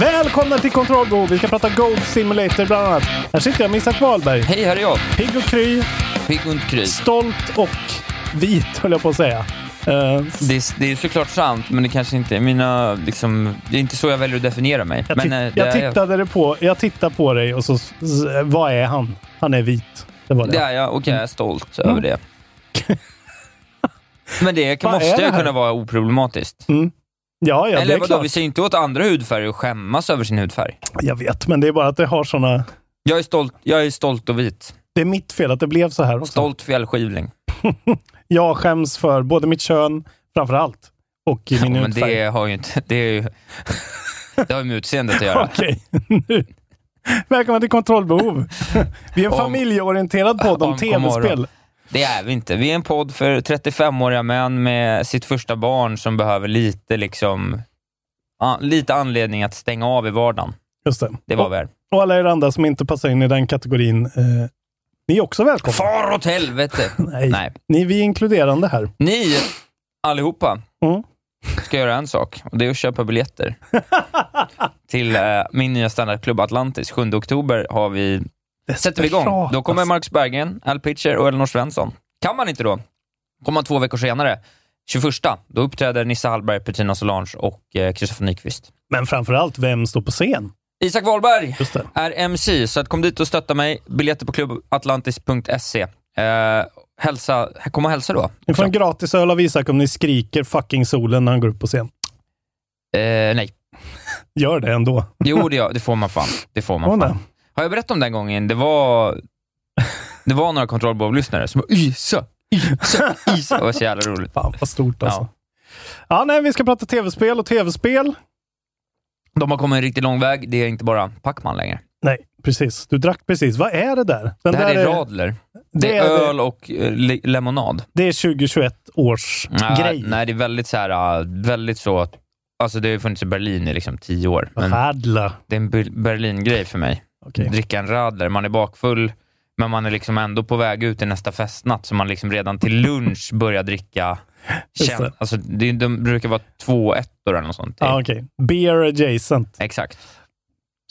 Välkomna till Kontrollbehov. Vi ska prata Gold Simulator bland annat. Här sitter jag med Isak Wahlberg. Hej, här är jag. Pigg och kry. Pigg och kry. Stolt och vit, höll jag på att säga. Uh, det, är, det är såklart sant, men det kanske inte är mina... Liksom, det är inte så jag väljer att definiera mig. Jag, men, äh, jag, tittade jag... på, jag tittade på dig och så... Vad är han? Han är vit. Det var det. Det är jag och jag är stolt mm. över det. men det måste ju kunna vara oproblematiskt. Mm. Ja, ja, Eller vadå, vi säger inte åt andra hudfärger att skämmas över sin hudfärg. Jag vet, men det är bara att det har såna... Jag är stolt, jag är stolt och vit. Det är mitt fel att det blev så här också. Stolt fjällskivling. jag skäms för både mitt kön, framför allt, och min ja, hudfärg. Men det har ju inte... Det, är ju, det har ju med utseendet att göra. Okej, nu. Välkommen till Kontrollbehov. Vi är en Om- familjeorienterad podd om Om- tv-spel. Det är vi inte. Vi är en podd för 35-åriga män med sitt första barn som behöver lite, liksom, lite anledning att stänga av i vardagen. Just det. Det var och, väl. och alla er andra som inte passar in i den kategorin, eh, ni är också välkomna. Far åt helvete! Nej. Nej. Ni, vi är inkluderande här. Ni allihopa Mm. ska göra en sak och det är att köpa biljetter till eh, min nya standardklubb Atlantis. 7 oktober har vi, sätter vi igång. Då kommer Marcus Berggren, Al Pitcher och Elinor Svensson. Kan man inte då, kommer man två veckor senare, 21, då uppträder Nissa Hallberg, Petrina Solange och eh, Kristoffer Nyqvist. Men framförallt, vem står på scen? Isak Wahlberg är MC, så att kom dit och stötta mig. Biljetter på klubbatlantis.se. Eh, hälsa, kom och hälsa då. Ni får en gratis öl av Isak om ni skriker fucking solen när han går upp på scen. Eh, nej. Gör det ändå. Jo, det, det får man fan. Det får man Åh, fan. nej. Har jag berättat om den gången? Det var, det var några kontrollbehov-lyssnare som bara Isa, Isa, Isa. Det var så jävla roligt. Fan vad stort alltså. Ja, nej, vi ska prata tv-spel och tv-spel. De har kommit en riktigt lång väg. Det är inte bara Pacman längre. Nej, precis. Du drack precis. Vad är det där? Den det här där är radler. Det, det är är det. öl och eh, le- lemonad. Det är 2021 års Nej, grej. nej, det är väldigt så här, äh, väldigt så... Alltså det har funnits i Berlin i liksom tio år. Men Radler. det är en Ber- Berlin-grej för mig. Okej. Dricka en radler. Man är bakfull, men man är liksom ändå på väg ut i nästa festnatt, så man liksom redan till lunch börjar dricka alltså, det, de brukar vara två ettor eller något sånt. Ja, okej. Beer adjacent. Exakt.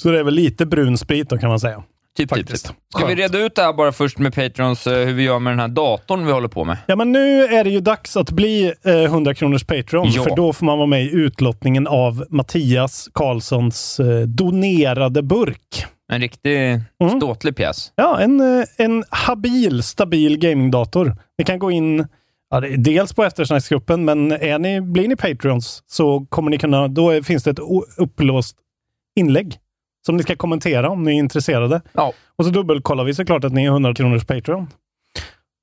Så det är väl lite brun sprit då kan man säga. Typ, Faktiskt. typiskt. Ska vi reda ut det här bara först med Patrons, eh, hur vi gör med den här datorn vi håller på med? Ja, men nu är det ju dags att bli eh, 100 kronors Patreon, Ja. för då får man vara med i utlottningen av Mattias Karlssons eh, donerade burk. En riktig Mm. ståtlig pjäs. Ja, en, eh, en habil, stabil gamingdator. Ni kan gå in ja, dels på eftersnacksgruppen, men är ni, blir ni Patreons så kommer ni kunna, då finns det ett upplåst inlägg som ni ska kommentera om ni är intresserade. Ja. Och så dubbelkollar vi såklart att ni är 100 kronors Patreon.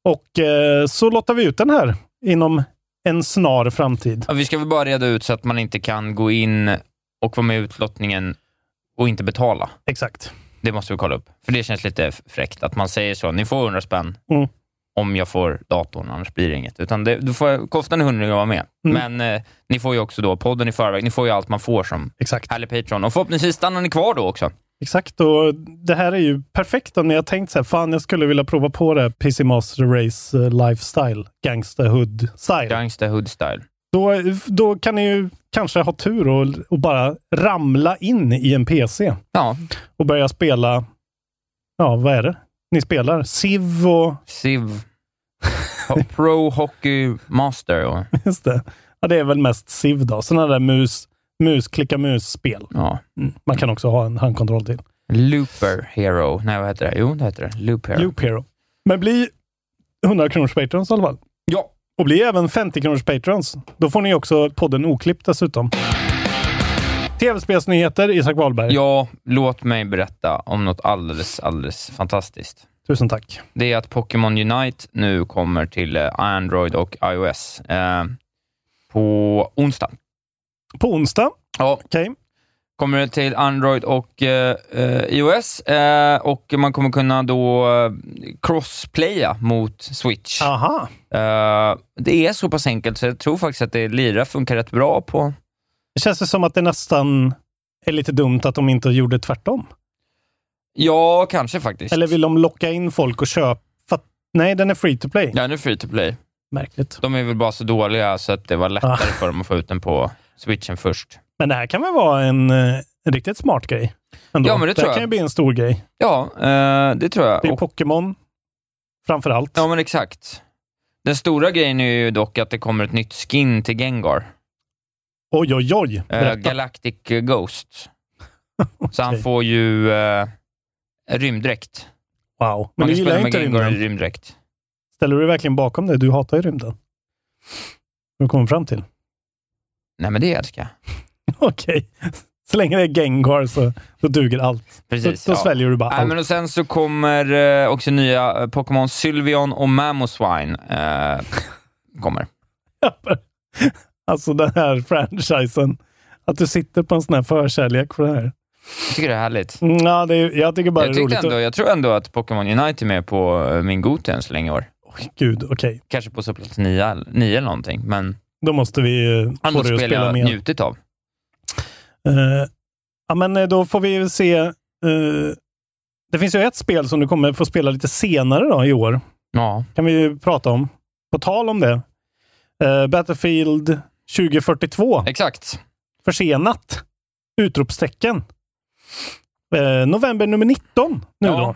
Och eh, så lottar vi ut den här inom en snar framtid. Ja, vi ska väl bara reda ut så att man inte kan gå in och vara med i utlottningen och inte betala. Exakt. Det måste vi kolla upp. För det känns lite fräckt att man säger så. Ni får 100 spänn Mm. om jag får datorn, annars blir det inget. Utan det, du får, kostar 100 att vara med. Mm. Men eh, ni får ju också då podden i förväg. Ni får ju allt man får som Exakt. härlig Patreon. Och förhoppningsvis stannar ni kvar då också. Exakt, och det här är ju perfekt om ni har tänkt så här, fan jag skulle vilja prova på det här PC Master Race eh, Lifestyle, Gangsta Hood Style. Gangsta Hood Style. Då, då kan ni ju kanske ha tur och, och bara ramla in i en PC. Ja. Och börja spela, ja vad är det? Ni spelar Civ och... Civ. Pro Hockey Master. Och... Just det. Ja, det är väl mest Civ då. Sådana där mus, mus klicka mus-spel. Ja. Mm. Man kan också ha en handkontroll till. Looper Hero. Nej, vad heter det? Jo, det heter det. Loop Hero. Loop Hero. Men bli 100 kronors patrons i alla fall. Ja. Och bli även 50 kronors patrons. Då får ni också podden oklippt dessutom. Tv-spelsnyheter, Isak Wahlberg. Ja, låt mig berätta om något alldeles, alldeles fantastiskt. Tusen tack. Det är att Pokémon Unite nu kommer till eh, Android och iOS eh, på onsdag. På onsdag? Ja. Okej. Kommer det till Android och eh, eh, iOS eh, och man kommer kunna då eh, crossplaya mot Switch. Aha. Eh, det är så pass enkelt så jag tror faktiskt att det Lira funkar rätt bra på. Det känns det som att det nästan är lite dumt att de inte gjorde tvärtom. Ja, kanske faktiskt. Eller vill de locka in folk och köpa? Nej, den är free to play. Ja, den är free to play. Märkligt. De är väl bara så dåliga så att det var lättare Ah. för dem att få ut den på switchen först. Men det här kan väl vara en, eh, en riktigt smart grej? Ändå. Ja, men det det tror här kan jag. ju bli en stor grej. Ja, eh, det tror jag. Det är Pokémon framför allt. ja, men exakt. Den stora grejen är ju dock att det kommer ett nytt skin till Gengar. Oj, oj, oj. Eh. Galactic Ghost. Så han får ju eh, rymddräkt. Wow. Man Men du kan gillar spela med inte Gengar i rymden. rymddräkt. Ställer du dig verkligen bakom det? Du hatar ju rymden. Du kommer fram till. Nej, men det älskar jag. Okej. Så länge det är Gengar så, så duger allt. Precis, då då ja. sväljer du bara allt. men och sen så kommer eh, också nya eh, Pokémon Sylveon och Mamoswine. Eh, kommer. Alltså den här franchisen. Att du sitter på en sån här förkärlek för det här. Jag tycker det är härligt. Mm, Ja, det är, jag tycker bara Jag, det är roligt. ändå, jag tror ändå att Pokémon Unite är med på eh, min Gote än så länge i år. Oj, Gud, okej. Kanske på så plats nio, nio eller någonting, men Då måste vi eh, få dig att spel spela jag mer. njutit av. Eh, ja, men eh, då får vi se. eh, det finns ju ett spel som du kommer få spela lite senare då, i år. Ja. kan vi ju prata om. På tal om det. Eh, Battlefield 2042. Exakt. Försenat. Utropstecken. November nummer 19 nu Ja.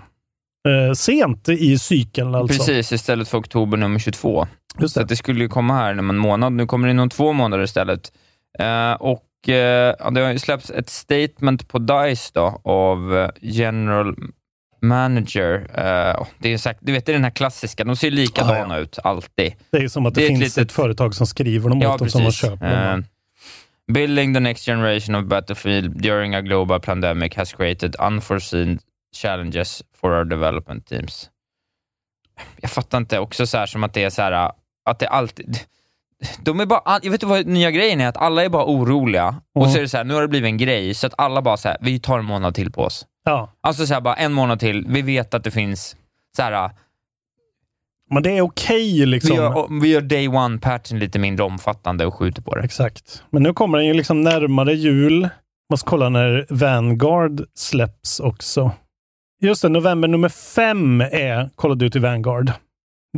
då. Sent i cykeln alltså. Precis, istället för oktober nummer 22. Just Så det. att det skulle ju komma här om en månad. Nu kommer det inom två månader istället. Och eh, ja, det har ju släppts ett statement på DICE då, av eh, General Manager. Eh, det är säkert, du vet, det är den här klassiska. De ser likadana ut, alltid. Det är som att det, Det är ett finns litet- ett företag som skriver dem Ja, åt dem som precis. köper dem. Eh, building the next generation of Battlefield during a global pandemic has created unforeseen challenges for our development teams. Jag fattar inte också så som att det är så här, att det alltid... De är bara, jag vet inte vad nya grejen är, att alla är bara oroliga och Mm. så är det så här, nu har det blivit en grej, så att alla bara så här, vi tar en månad till på oss. Ja, Alltså så här, bara en månad till, vi vet att det finns så här, men det är okej liksom. vi, gör, vi gör day one-patchen lite mindre omfattande och skjuter på det. Exakt. Men nu kommer den ju liksom närmare jul. Måste kolla när Vanguard släpps också. Just det, november nummer fem är Call of Duty Vanguard.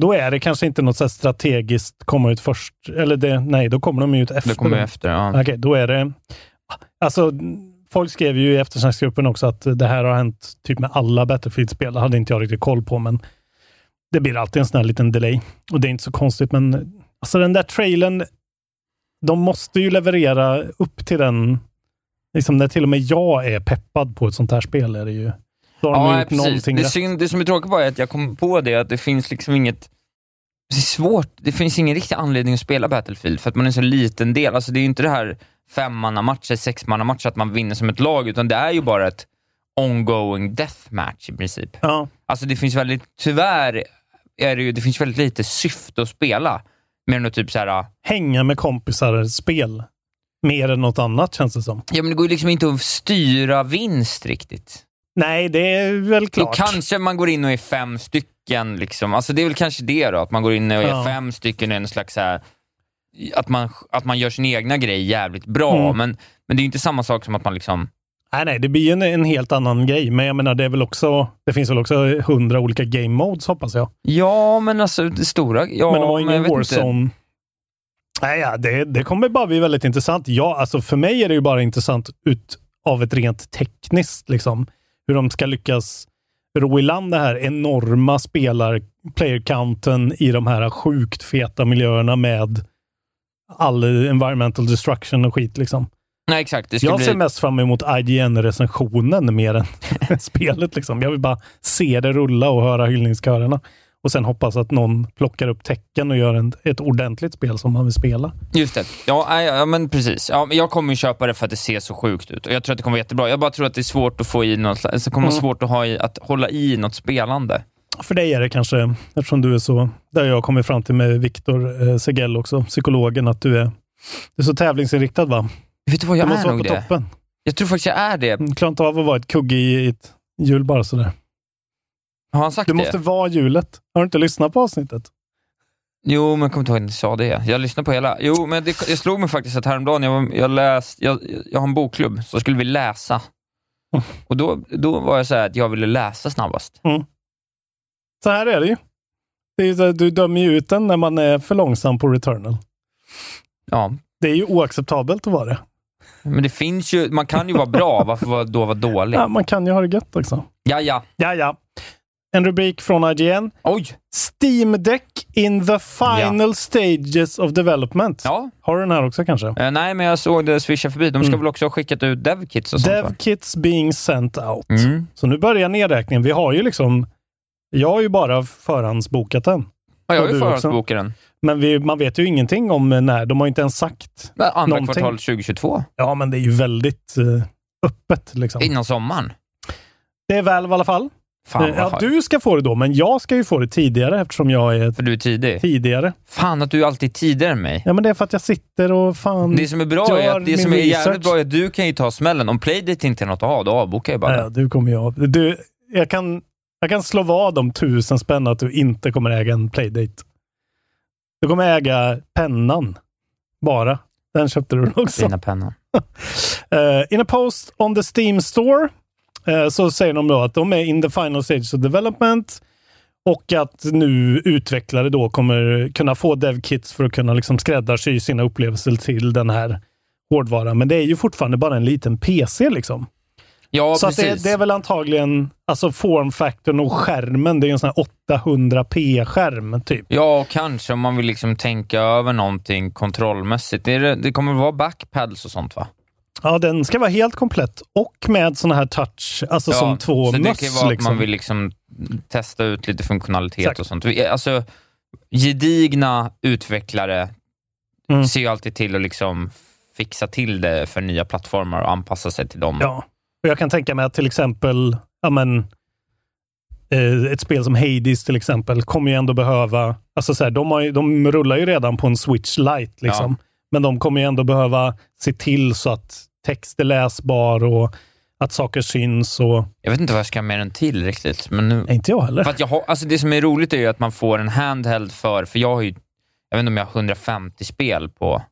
Då är det kanske inte något så här strategiskt komma ut först. Eller det, nej, då kommer de ut efter. Det kommer efter, ja. Okej, då är det... Alltså, folk skrev ju i eftersnacksgruppen också att det här har hänt typ med alla Battlefield-spel. Det hade inte jag riktigt koll på, men det blir alltid en sån här liten delay. Och det är inte så konstigt, men alltså den där trailern, de måste ju leverera upp till den, liksom när till och med jag är peppad på ett sånt här spel är det ju. Då har de Ja, gjort precis. någonting Det, rätt. synd, det som är tråkigt bara är att jag kom på det, att det finns liksom inget... Det är svårt. Det finns ingen riktig anledning att spela Battlefield, för att man är en så liten del. Alltså det är ju inte det här femmannamatcher, sexmannamatcher, att man vinner som ett lag, utan det är ju bara ett ongoing deathmatch i princip. Ja, Alltså det finns väldigt, tyvärr, är det ju, det finns väldigt lite syfte att spela. Mer än att typ så här, hänga med kompisar, spel. Mer än något annat känns det som. ja men det går ju liksom inte att styra vinst riktigt. Nej, det är väl Då klart. kanske man går in och är fem stycken. Liksom. Alltså det är väl kanske det då, att man går in och är Ja. fem stycken är en slags här, att man, att man gör sin egna grej jävligt bra. Mm. Men, men det är ju inte samma sak som att man liksom... Nej, nej, det blir en, en helt annan grej. Men jag menar, det är väl också, det finns väl också hundra olika game modes hoppas jag. Ja, men alltså det stora... Ja, men de har ingen vet inte. Warzone. Nej, ja, det, det kommer bara bli väldigt intressant. Ja, alltså för mig är det ju bara intressant ut av ett rent tekniskt, liksom. Hur de ska lyckas ro i land det här enorma spelar player-counten i de här sjukt feta miljöerna med all environmental destruction och skit. Liksom. Nej, exakt. Jag bli... ser mest fram emot IGN-recensionen mer än spelet. Liksom. Jag vill bara se det rulla och höra hyllningskörerna. Och sen hoppas att någon plockar upp tecken och gör en, ett ordentligt spel som man vill spela. Just det. Ja, ja men precis. Ja, men jag kommer ju köpa det för att det ser så sjukt ut. Och Jag tror att det kommer vara jättebra. Jag bara tror att det är svårt att få i något, det kommer Mm. svårt att, ha i, att hålla i något spelande. För dig är det kanske, eftersom du är så, där jag kommer fram till med Viktor eh, Segell också, psykologen, att du är, du är så tävlingsinriktad va? Vet du vad, jag du är nog det. toppen. Jag tror faktiskt jag är det. Du klarar inte av att vara ett kugge i ett hjul bara sådär. Har han sagt Du det? måste vara hjulet. Har du inte lyssnat på avsnittet? Jo, men jag kommer inte ihåg att ni sa det. Jag lyssnade på hela. Jo, men det, jag slog mig faktiskt att häromdagen, jag, jag, läst, jag, jag har en bokklubb, så skulle vi läsa. Och då, då var jag så här att jag ville läsa snabbast. Så här är det ju. Det är ju du dömer ju ut den när man är för långsam på Returnal. Ja. Det är ju oacceptabelt att vara det. Men det finns ju, man kan ju vara bra, varför var- då vara dålig? Ja, man kan ju ha det gött också. Ja, ja. Ja, ja. En rubrik från IGN. Oj! Steam Deck in the final stages of development. Ja. Har du den här också kanske? Eh, nej, men jag såg det swisha förbi. De ska Mm. väl också ha skickat ut devkits och sånt? Devkits being sent out. Mm. Så nu börjar nedräkningen. Vi har ju liksom... Jag har ju bara förhandsbokat den. Ja, jag har ju förhandsbokat den. Men vi, man vet ju ingenting om när. De har inte ens sagt Men Andra någonting. kvartalet 2022. Ja, men det är ju väldigt eh, öppet. Liksom. Innan sommaren. Det är väl i alla fall. Fan, ja, du ska få det då, men jag ska ju få det tidigare eftersom jag är För du är tidig. tidigare. Fan att du är alltid tidigare än mig. Ja, men det är för att jag sitter och fan Det som är bra är att det som är jävligt bra är att du kan ju ta smällen. Om Playdate inte är något att ha, då avbokar jag bara. Ja, du kommer jag. Du, jag, kan, jag kan slå vad om tusen spänn att du inte kommer äga en Playdate. Du kommer äga pennan. Bara. Den köpte du också. Fina pennan. Eh, in a post on the Steam Store så säger de då att de är in the final stage of development och att nu utvecklare då kommer kunna få dev-kits för att kunna liksom skräddarsy sina upplevelser till den här hårdvaran. Men det är ju fortfarande bara en liten PC liksom. Ja, så det, det är väl antagligen alltså formfaktorn och skärmen. Det är en sån här 800p-skärm typ. Ja, kanske om man vill liksom tänka över någonting kontrollmässigt. Det- det kommer vara backpads och sånt va? Ja, den ska vara helt komplett och med såna här touch, alltså ja, som två så det möss. kan ju vara att liksom. man vill liksom testa ut lite funktionalitet Exakt. och sånt. Alltså, gedigna utvecklare Mm. ser ju alltid till att liksom fixa till det för nya plattformar och anpassa sig till dem. Ja, och jag kan tänka mig att till exempel, ja men, eh, ett spel som Hades till exempel kommer ju ändå behöva, alltså så här, de, har ju, de rullar ju redan på en Switch Lite liksom, men de kommer ju ändå behöva se till så att text är läsbar och att saker syns och... Jag vet inte vad jag ska med den till riktigt. Men nu... Inte jag heller. För att jag har, alltså det som är roligt är ju att man får en handheld för, för jag har ju, jag vet inte om jag har 150 spel på,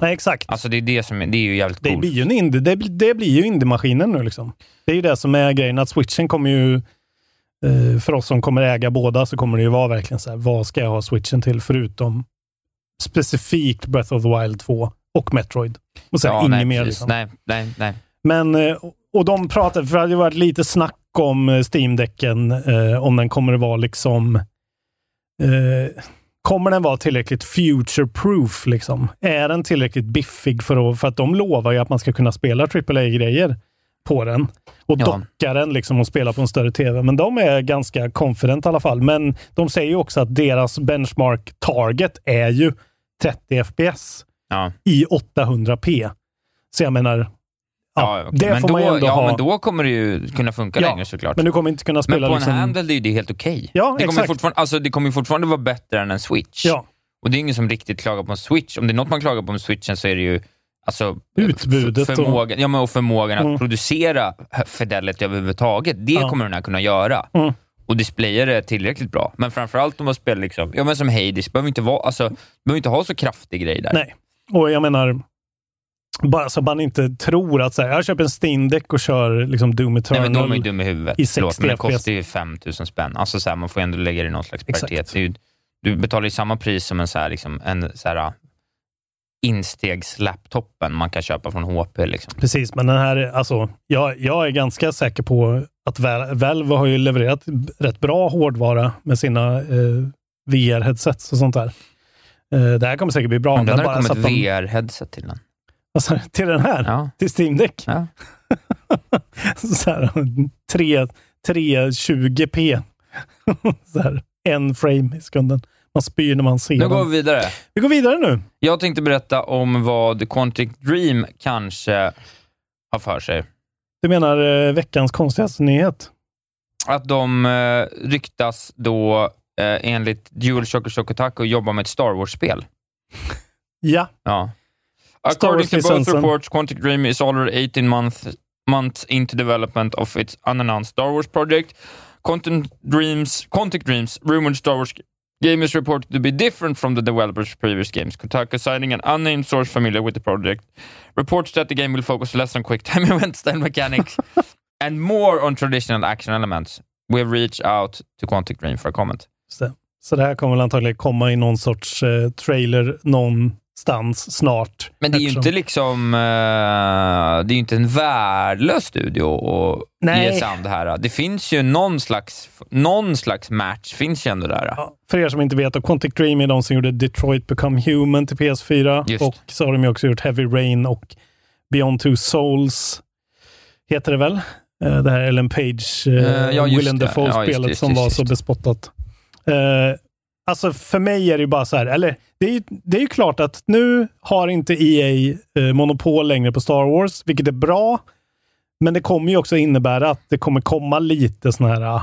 Nej, exakt. alltså det är det som det är ju jävligt Det coolt. blir ju en indie, det, det blir ju indiemaskinen nu liksom. Det är ju det som är grejen, att switchen kommer ju, eh, för oss som kommer äga båda, så kommer det ju vara verkligen så här, vad ska jag ha switchen till förutom specifikt Breath of the Wild 2 och Metroid. Och sen ja, inget nej, mer. Liksom. Nej, nej, nej. Men, eh, och de pratade, för det hade varit lite snack om eh, Steam-däcken, eh, om den kommer att vara liksom eh, Kommer den vara tillräckligt future-proof? Liksom? Är den tillräckligt biffig för att, för att de lovar ju att man ska kunna spela AAA-grejer på den och Ja. docka den liksom och spela på en större TV. Men de är ganska confident i alla fall. Men de säger ju också att deras benchmark target är ju 30 FPS Ja. i 800p. Så jag menar, ja, Ja, okej. det men får då, man ju ändå ja, ha. men då kommer det ju kunna funka Ja, längre såklart. Men du kommer inte kunna Men spela på liksom... en handheld är det helt okej. Ja, det, kommer exakt. fortfarande, alltså, det kommer fortfarande vara bättre än en switch. Ja, Och det är ingen som riktigt klagar på en switch. Om det är något man klagar på med switchen så är det ju alltså, Utbudet förmågan, ja, men och förmågan Mm. att producera fidelity överhuvudtaget. Det Ja. kommer den här kunna göra. Mm. Och displaya det tillräckligt bra. Men framförallt om man spelar liksom, ja, men som Hades, behöver inte, vara, alltså, behöver inte ha så kraftig grej där. nej. Och jag menar, bara så man inte tror att så här, jag köper en Steam Deck och kör liksom Doom Nej, Eternal. men de är ju dumma i huvudet. i Förlåt, 60 men det kostar ju 5000 spänn. Alltså, så här, man får ändå lägga det i någon slags paritet. Ju, du betalar ju samma pris som en, så här, liksom, en så här, instegslaptopen man kan köpa från HP. Liksom. Precis, men den här, alltså, jag, jag är ganska säker på att Val- Valve har ju levererat rätt bra hårdvara med sina eh, VR-headsets och sånt där. Eh, det här kommer säkert bli bra. Undrar när det bara så kommer att ett de- VR-headset till den. Alltså, till den här? Ja. Till Steam Deck? Ja. så här, 3, 320p. så här, en frame i sekunden. Man spyr när man ser Nu den. går vi vidare. Vi går vidare nu. Jag tänkte berätta om vad Quantic Dream kanske har för sig. Du menar eh, veckans konstigaste nyhet? Att de eh, ryktas då, eh, enligt DualShock och Shokotaku, jobba med ett Star Wars-spel. Ja. Ja. According to both reports, Quantic Dream is already 18 month, months into development of its unannounced Star Wars project. Quantic Dreams, Quantic Dreams rumored Star Wars game is reported to be different from the developer's previous games. Kotaku citing an unnamed source familiar with the project reports that the game will focus less on quick time event style mechanics and more on traditional action elements. We have reached out to Quantic Dream for a comment. Så, så det här kommer väl antagligen komma i någon sorts eh, trailer någonstans snart. Men det är ju Eftersom- inte liksom, eh, det är ju inte en värdelös studio att Nej. ge sig an det här. Det finns ju någon slags, någon slags match, finns ju ändå där. Ja, för er som inte vet, och Quantic Dream är de som gjorde Detroit Become Human till PS4. Just. Och så har de ju också gjort Heavy Rain och Beyond Two Souls, heter det väl? Eh, Det här Ellen Page, Eh, ja, Willem. Dafoe-spelet Ja, som var så bespottat. Eh, alltså för mig är det ju bara så här, eller det är ju, det är ju klart att nu har inte EA eh, monopol längre på Star Wars, vilket är bra. Men det kommer ju också innebära att det kommer komma lite såna här ah,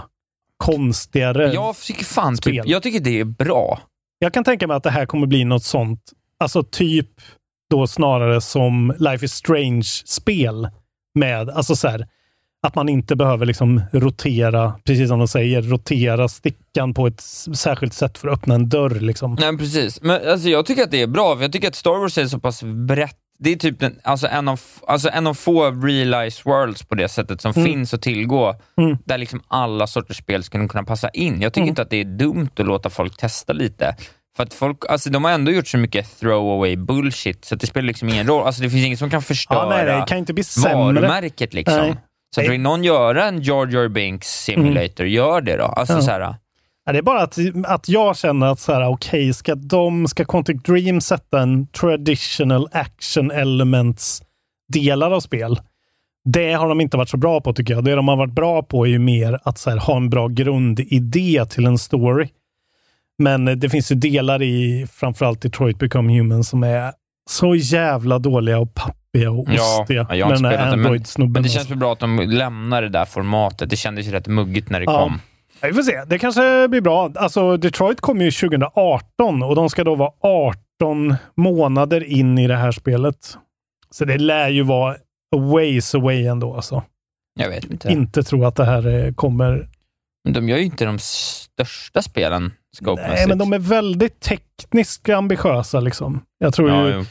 konstigare Jag tycker fan spel. typ, jag tycker det är bra. Jag kan tänka mig att det här kommer bli något sånt, alltså typ då snarare som Life is Strange-spel med, alltså så här, att man inte behöver liksom rotera, precis som de säger, rotera stickan på ett särskilt sätt för att öppna en dörr. Liksom. Nej, precis. Men alltså, jag tycker att det är bra, för jag tycker att Star Wars är så pass brett. Det är typ den, alltså, en, av, alltså, en av få realized worlds på det sättet som Mm. finns att tillgå, Mm. där liksom alla sorters spel skulle kunna passa in. Jag tycker Mm. inte att det är dumt att låta folk testa lite. För att folk, alltså, de har ändå gjort så mycket throwaway bullshit, så att det spelar liksom ingen roll. Alltså, det finns inget som kan förstöra Ja, nej, det kan inte bli sämre. varumärket. Liksom. Nej. Så vill någon göra en Jar Jar Binks simulator, gör det då. Alltså, Ja. så här, det är bara att, att jag känner att så här, okej, ska de, ska Quantic Dream sätta en traditional action elements delar av spel? Det har de inte varit så bra på tycker jag. Det de har varit bra på är ju mer att här, ha en bra grundidé till en story. Men det finns ju delar i framförallt Detroit Become Human som är så jävla dåliga och pappiga och Ja, ostiga ja, jag har med den här Android-snubben. men det känns väl bra att de lämnar det där formatet. Det kändes ju rätt muggigt när det Ja. kom. Ja, Vi får se. Det kanske blir bra. Alltså, Detroit kom ju 2018 och de ska då vara 18 månader in i det här spelet. Så det lär ju vara a ways away ändå. Alltså. Jag vet inte. Inte tro att det här eh, kommer... Men de gör ju inte de största spelen. Nej, men de är väldigt tekniskt ambitiösa. Liksom. Jag tror ja, ju jo.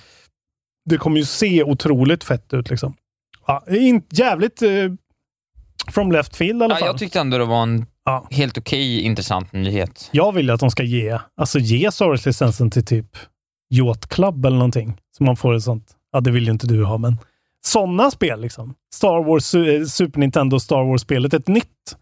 Det kommer ju se otroligt fett ut. Liksom. Ja, in, jävligt eh, from left field i alla ja, fall. Jag tyckte ändå det var en Ja. helt okej intressant nyhet. Jag vill att de ska ge, alltså ge Star Wars-licensen till typ Yacht Club eller någonting. Så man får ett sånt. Ja, det vill ju inte du ha, men sådana spel liksom. Star Wars, eh, Super Nintendo Star Wars-spelet, ett nytt.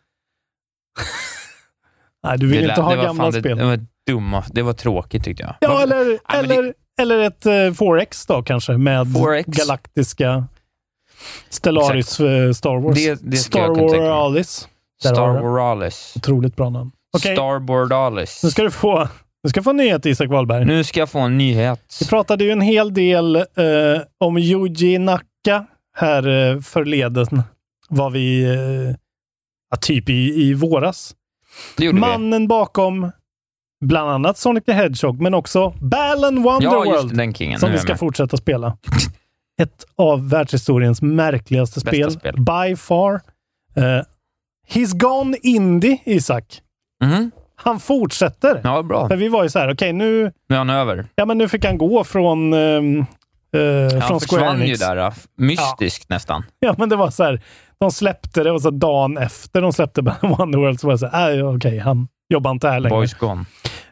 Nej, du vill det, inte lä- ha gamla fan det, spel. det var dumma. Det var tråkigt tyckte jag. ja, eller, Nej, men det- eller, ett eh, 4X då kanske, med 4X. galaktiska Stellaris eh, Star Wars. Det- det Star har Star. Wars. Otroligt bra namn. Okej, Starboardalis. nu ska du få, nu ska du få en nyhet Isak Wahlberg. Nu ska jag få en nyhet. Vi pratade ju en hel del eh, om Yuji Naka här eh, förleden. Var vi eh, ja, typ i, i våras. Mannen bakom bland annat Sonic the Hedgehog, men också Balan. Ja, Wonderworld. den kingen. som vi ska med. fortsätta spela. Ett av världshistoriens märkligaste spel. spel. By far. Eh, he's gone indie, Isak. Mhm. Han fortsätter. Ja, bra. För vi var ju så här, okej nu, Nu är han över. ja, men nu fick han gå från, ehm, eh, Han från Square försvann ju Enix. där, mystiskt nästan. Ja, men det var så här, de släppte det och så dagen efter de släppte Wonderworld så var det så här, äh, okej, han jobbar inte här längre. Boys gone.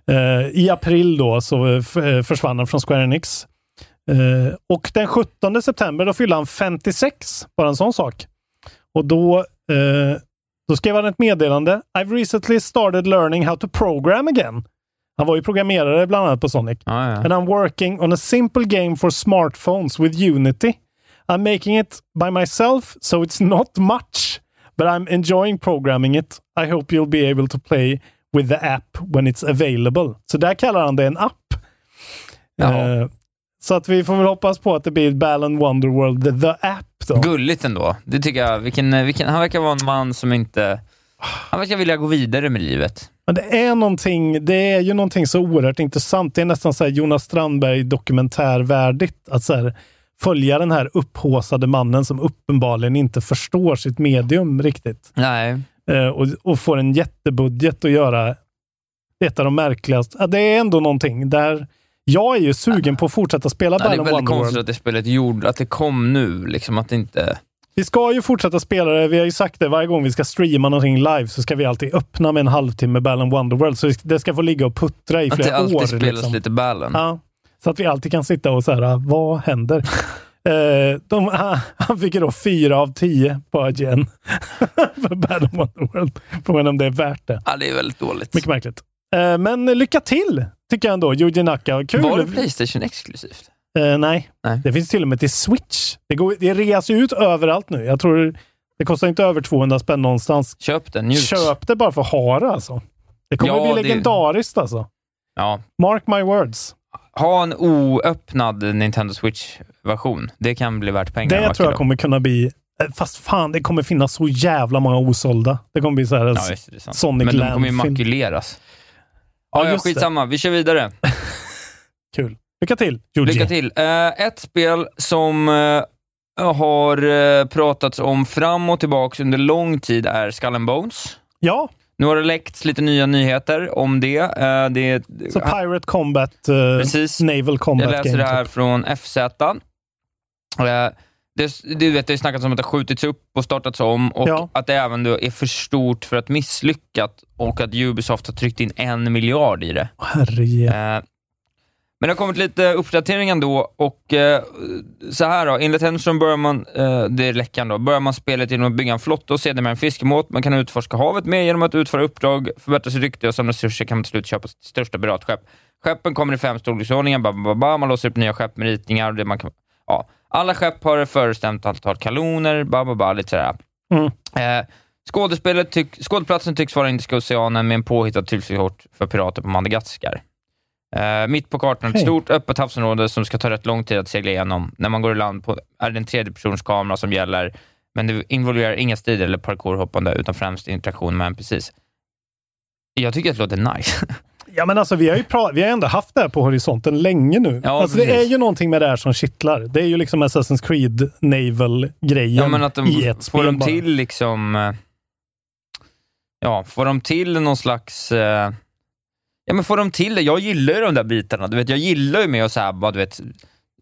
Eh, I april då så eh, eh, försvann han från Square Enix. Och den 17 september då fyllde han 56, bara en sån sak. Och då, då skrev han ett meddelande. I've recently started learning how to program again. Han var ju programmerare bland annat på Sonic. Ja, ja. And I'm working on a simple game for smartphones with Unity. I'm making it by myself, so it's not much. But I'm enjoying programming it. I hope you'll be able to play with the app when it's available. Så där kallar han det en app. Eh, så att vi får väl hoppas på att det blir Balan Wonderworld, the, the app då. Gulligt ändå. Det tycker jag. Vilken, vilken, han verkar vara en man som inte... Han verkar vilja gå vidare med livet. Men det är någonting, det är ju någonting så oerhört intressant. Det är nästan så Jonas Strandberg dokumentärvärdigt att så här, följa den här upphåsade mannen som uppenbarligen inte förstår sitt medium riktigt. Nej. Eh, och, och får en jättebudget att göra ett av de märkligaste. Ja, det är ändå någonting där jag är ju sugen på att fortsätta spela Ja, det är väldigt Wonderworld. konstigt att det spelet gjorde, att det kom nu. Liksom att inte... Vi ska ju fortsätta spela det. Vi har ju sagt det, varje gång vi ska streama någonting live så ska vi alltid öppna med en halvtimme Balan Wonderworld. Så det ska få ligga och puttra i Att flera det alltid år. spelas liksom. lite Balan. Ja, så att vi alltid kan sitta och så här, vad händer? Eh, de, han fick ju då fyra av tio på IGN för Balan Wonderworld. Frågan är om det är värt det. Ja, det är väldigt dåligt. Mycket märkligt. Eh, men lycka till, tycker jag ändå. Yuji Naka. Kul. Var det Playstation exklusivt? Eh, nej. Nej. det finns till och med till Switch. Det, går, det reas ut överallt nu. Jag tror det kostar inte över 200 spänn någonstans. Köp den, njut. Köp det bara för att ha det alltså. Det kommer Ja, bli det- legendariskt alltså. Ja. Mark my words. Ha en oöppnad Nintendo Switch-version. Det kan bli värt pengar. en Det tror jag kommer kunna bli... eh, Fast fan, det kommer finnas så jävla många osålda. Det kommer bli så här Ja, just det. Sonic Men de kommer ju makuleras. Ja, Ja, just det. skitsamma. Vi kör vidare. Kul. Lycka till, Yuji. Lycka till. Eh, ett spel som eh, har eh, pratats om fram och tillbaka under lång tid är Skull and Bones. Ja, Nu har det läckts lite nya nyheter om det. Det är, så Pirate Combat, Precis. Naval Combat Jag läser Game. det här typ. från FZ. Eh, det, du vet, det har snackats om att det har skjutits upp och startats om och Ja. att det även är för stort för att misslyckat och att Ubisoft har tryckt in en miljard i det. Herre. Eh, men det har kommit lite uppdatering ändå och eh, så här då, enligt Henson börjar man, eh, det är läckan då, börjar man spelet genom att bygga en flotta och sedermera en fiskebåt. Man kan utforska havet med genom att utföra uppdrag, förbättra sitt rykte och samla resurser kan man till slut köpa sitt största piratskepp. Skeppen kommer i fem storleksordningar, man låser upp nya skepp med ritningar och det man kan, ja. Alla skepp har ett förbestämt antal kanoner, ba, ba, ba, lite sådär. Mm. Eh, skådespelet tyck, skådeplatsen tycks vara Indiska oceanen med en påhittad tillflyktsort för pirater på Madagaskar. Eh, mitt på kartan ett Okej. stort öppet havsområde som ska ta rätt lång tid att segla igenom. När man går i land på, är det en tredjepersonskamera som gäller, men det involverar inga strider eller parkourhoppande, utan främst interaktion med NPCs. Jag tycker att det låter nice. Ja, men alltså vi har ju vi har ändå haft det här på horisonten länge nu. Ja, alltså, det är ju någonting med det här som kittlar. Det är ju liksom Assassin's Creed Naval-grejen ja, men att de i ett får spel de bara. till liksom... eh, Ja, får de till någon slags... eh, Ja, men får de till det? Jag gillar ju de där bitarna. Du vet, jag gillar ju med att så här, bara, du vet,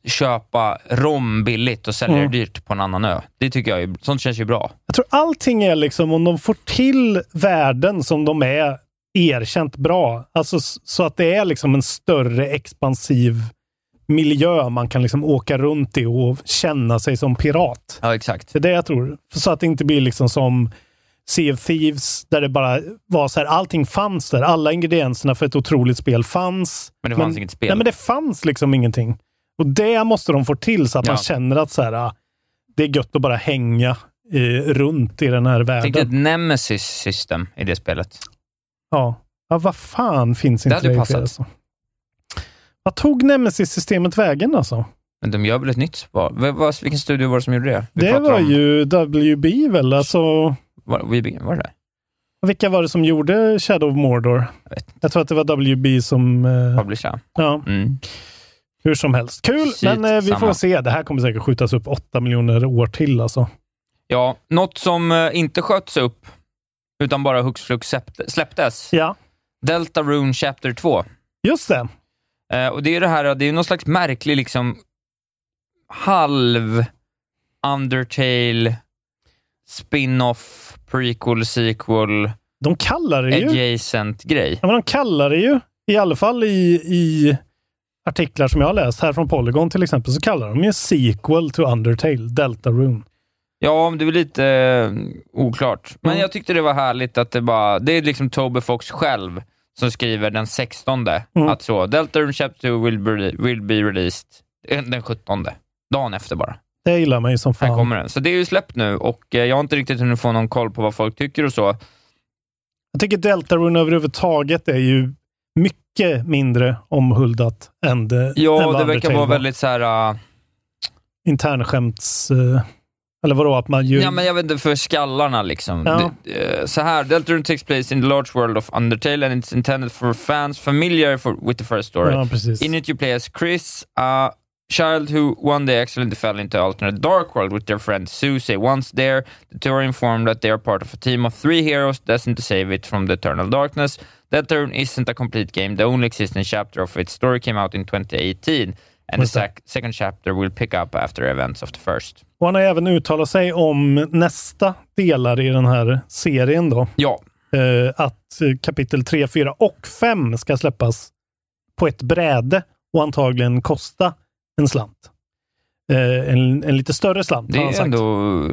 köpa rom billigt och sälja Mm. det dyrt på en annan ö. Det tycker jag är, sånt känns ju bra. Jag tror allting är liksom om de får till världen som de är erkänt bra. Alltså så att det är liksom en större expansiv miljö man kan liksom åka runt i och känna sig som pirat. Ja, exakt. Det är det jag tror. Så att det inte blir liksom som Sea of Thieves, där det bara var så här, allting fanns där. Alla ingredienserna för ett otroligt spel fanns. Men det fanns inget spel. Nej, men det fanns liksom ingenting. Och det måste de få till så att Ja. man känner att så här, ah, det är gött att bara hänga eh, runt i den här Tänk dig ett världen. nemesis-system i det spelet. Ja. ja, vad fan finns Det inte hade det i passat. flera, alltså? Vad tog Nemesis-systemet vägen alltså? Men de gör väl ett nytt spel? Vilken studio var det som gjorde det? Vi det var om- ju WB väl? Alltså, Var, var det det? vilka var det som gjorde Shadow of Mordor? Jag Jag tror att det var WB som... Eh, Publisher? ja, Mm. hur som helst. Kul, Shit, men eh, vi får samma. se. Det här kommer säkert skjutas upp åtta miljoner år till alltså. Ja, något som eh, inte sköts upp, utan bara hux flux släppte- släpptes. Ja, Delta Rune Chapter 2. just det. Eh, och det är det här, det är någon slags märklig liksom halv Undertale spin-off, prequel, sequel, De kallar det ju... adjacent grej. Ja, men de kallar det ju, i alla fall i, i artiklar som jag har läst, här från Polygon till exempel, så kallar de ju sequel to Undertale, Deltarune. Ja, det är lite eh, oklart. Men Mm. jag tyckte det var härligt att det bara, det är liksom Toby Fox själv som skriver den 16 Mm. att så, Deltarune Chapter 2 will be, will be released den 17. Dagen efter bara. Det gillar ju som Här fan. kommer den. Så det är ju släppt nu och eh, jag har inte riktigt hunnit få någon koll på vad folk tycker och så. Jag tycker Deltarune överhuvudtaget är ju mycket mindre omhuldat än det än Ja, vad det verkar vara var. väldigt så här... Uh, internskämts... eh, eller vadå, att man ju... Ja, men jag vet inte, för skallarna liksom. Ja. Det, eh, så här, Deltarune takes place in the large world of Undertale and it's intended for fans familiar for, with the first story. Ja, precis. In it you play as Chris, a child who one day accidentally fell into alternate dark world with their friend Susie. Once there, the two are informed that they are part of a team of three heroes destined to save it from the eternal darkness. Deltarune isn't a complete game. The only existing chapter of its story came out in 2018, and the Just det. sec- second chapter will pick up after events of the first. Och han har även uttalat sig om nästa delar i den här serien då. Ja, Eh, att kapitel 3, 4 och 5 ska släppas på ett bräde och antagligen kosta en slant. Eh, en, en lite större slant det har han är sagt. ändå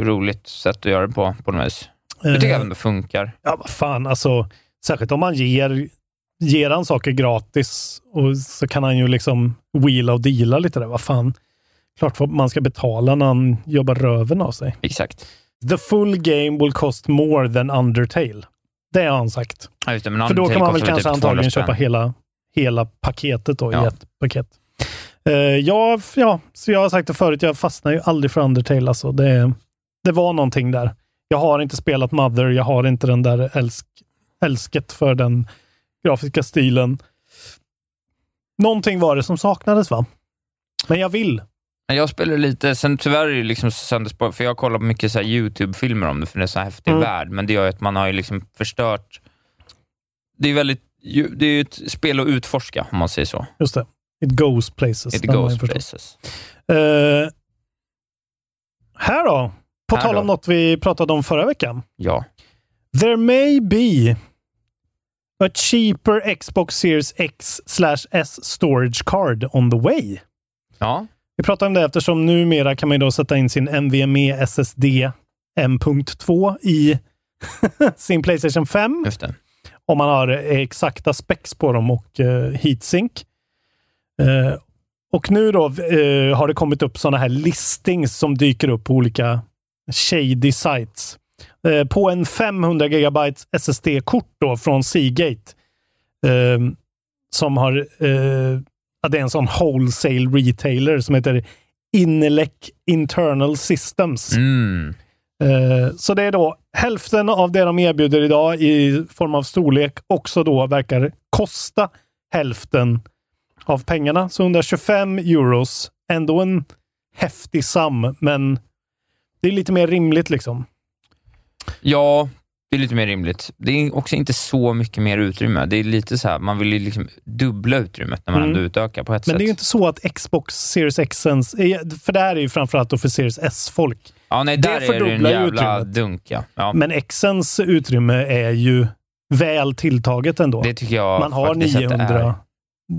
roligt sätt att göra det på, på något vis. Det tycker jag Eh, även det funkar. Ja, vad fan, alltså. Särskilt om man ger, ger han saker gratis och så kan han ju liksom wheela och deala lite där. Vad fan. Klart man ska betala när han jobbar röven av sig. Exakt. The full game will cost more than Undertale. Det har han sagt. Ja, det, men För då kan man väl kanske typ antagligen 200 spänn. köpa hela, hela paketet då Ja. i ett paket. Uh, ja, ja, så jag har sagt det förut, jag fastnar ju aldrig för Undertale. Alltså. Det, det var någonting där. Jag har inte spelat Mother, jag har inte den där älsk, älsket för den grafiska stilen. Någonting var det som saknades va? Men jag vill. Jag spelar lite, sen tyvärr är det liksom sönderspår, för jag kollar på mycket så här YouTube-filmer om det, för det är en så häftig Mm. värld, men det gör ju att man har ju liksom förstört... Det är väldigt, det är ju ett spel att utforska, om man säger så. Just det. It goes places. It goes places. Eh, här då. På Här tal då. om något vi pratade om förra veckan. Ja. There may be a cheaper Xbox Series X slash S storage card on the way. Ja. Vi pratar om det eftersom numera kan man ju då sätta in sin NVMe SSD M.2 i sin Playstation 5 Just det. om man har exakta specs på dem och uh, heatsink. Eh, och nu då eh, har det kommit upp sådana här listings som dyker upp på olika shady sites. Eh, på en 500 GB SSD-kort då från Seagate som har, ja, det är en sån wholesale retailer som heter Inelec Internal Systems. Mm. Eh, Så det är då hälften av det de erbjuder idag i form av storlek också då verkar kosta hälften av pengarna. Så 125 euros, ändå en häftig sam, men det är lite mer rimligt liksom. Ja, det är lite mer rimligt. Det är också inte så mycket mer utrymme. Det är lite så här, man vill ju liksom dubbla utrymmet när man Mm. ändå utökar på ett Men sätt. det är ju inte så att Xbox Series X, för det här är ju framförallt för Series S-folk. ja, nej, det där är det en jävla utrymmet. dunk. Ja. Ja, Men Xens utrymme är ju väl tilltaget ändå. det tycker jag Man har faktiskt att det 900 är.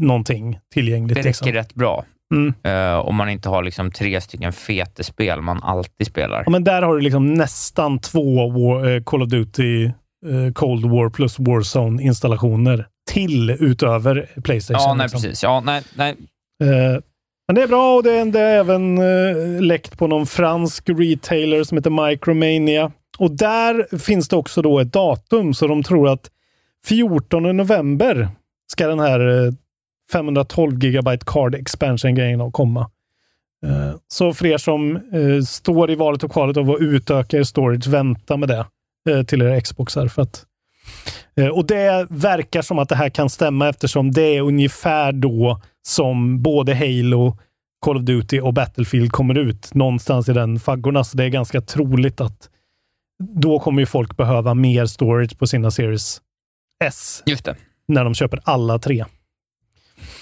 någonting tillgängligt. Det räcker liksom. rätt bra. Mm. Eh, om man inte har liksom tre stycken feta spel man alltid spelar. Ja, men där har du liksom nästan två War, eh, Call of Duty eh, Cold War plus Warzone-installationer till utöver Playstation. Ja, nej liksom. precis. Ja, nej, nej. Men det är bra och det är, det är även läckt på någon fransk retailer som heter Micromania. Och där finns det också då ett datum, så de tror att 14 november ska den här 512 gigabyte card expansion-grejen att komma. Eh, Så för er som eh, står i valet och kvalet av att utöka er storage, vänta med det eh, till era Xboxar. För att, och det verkar som att det här kan stämma eftersom det är ungefär då som både Halo, Call of Duty och Battlefield kommer ut. Någonstans i den faggorna. Så det är ganska troligt att då kommer ju folk behöva mer storage på sina Series S när de köper alla tre.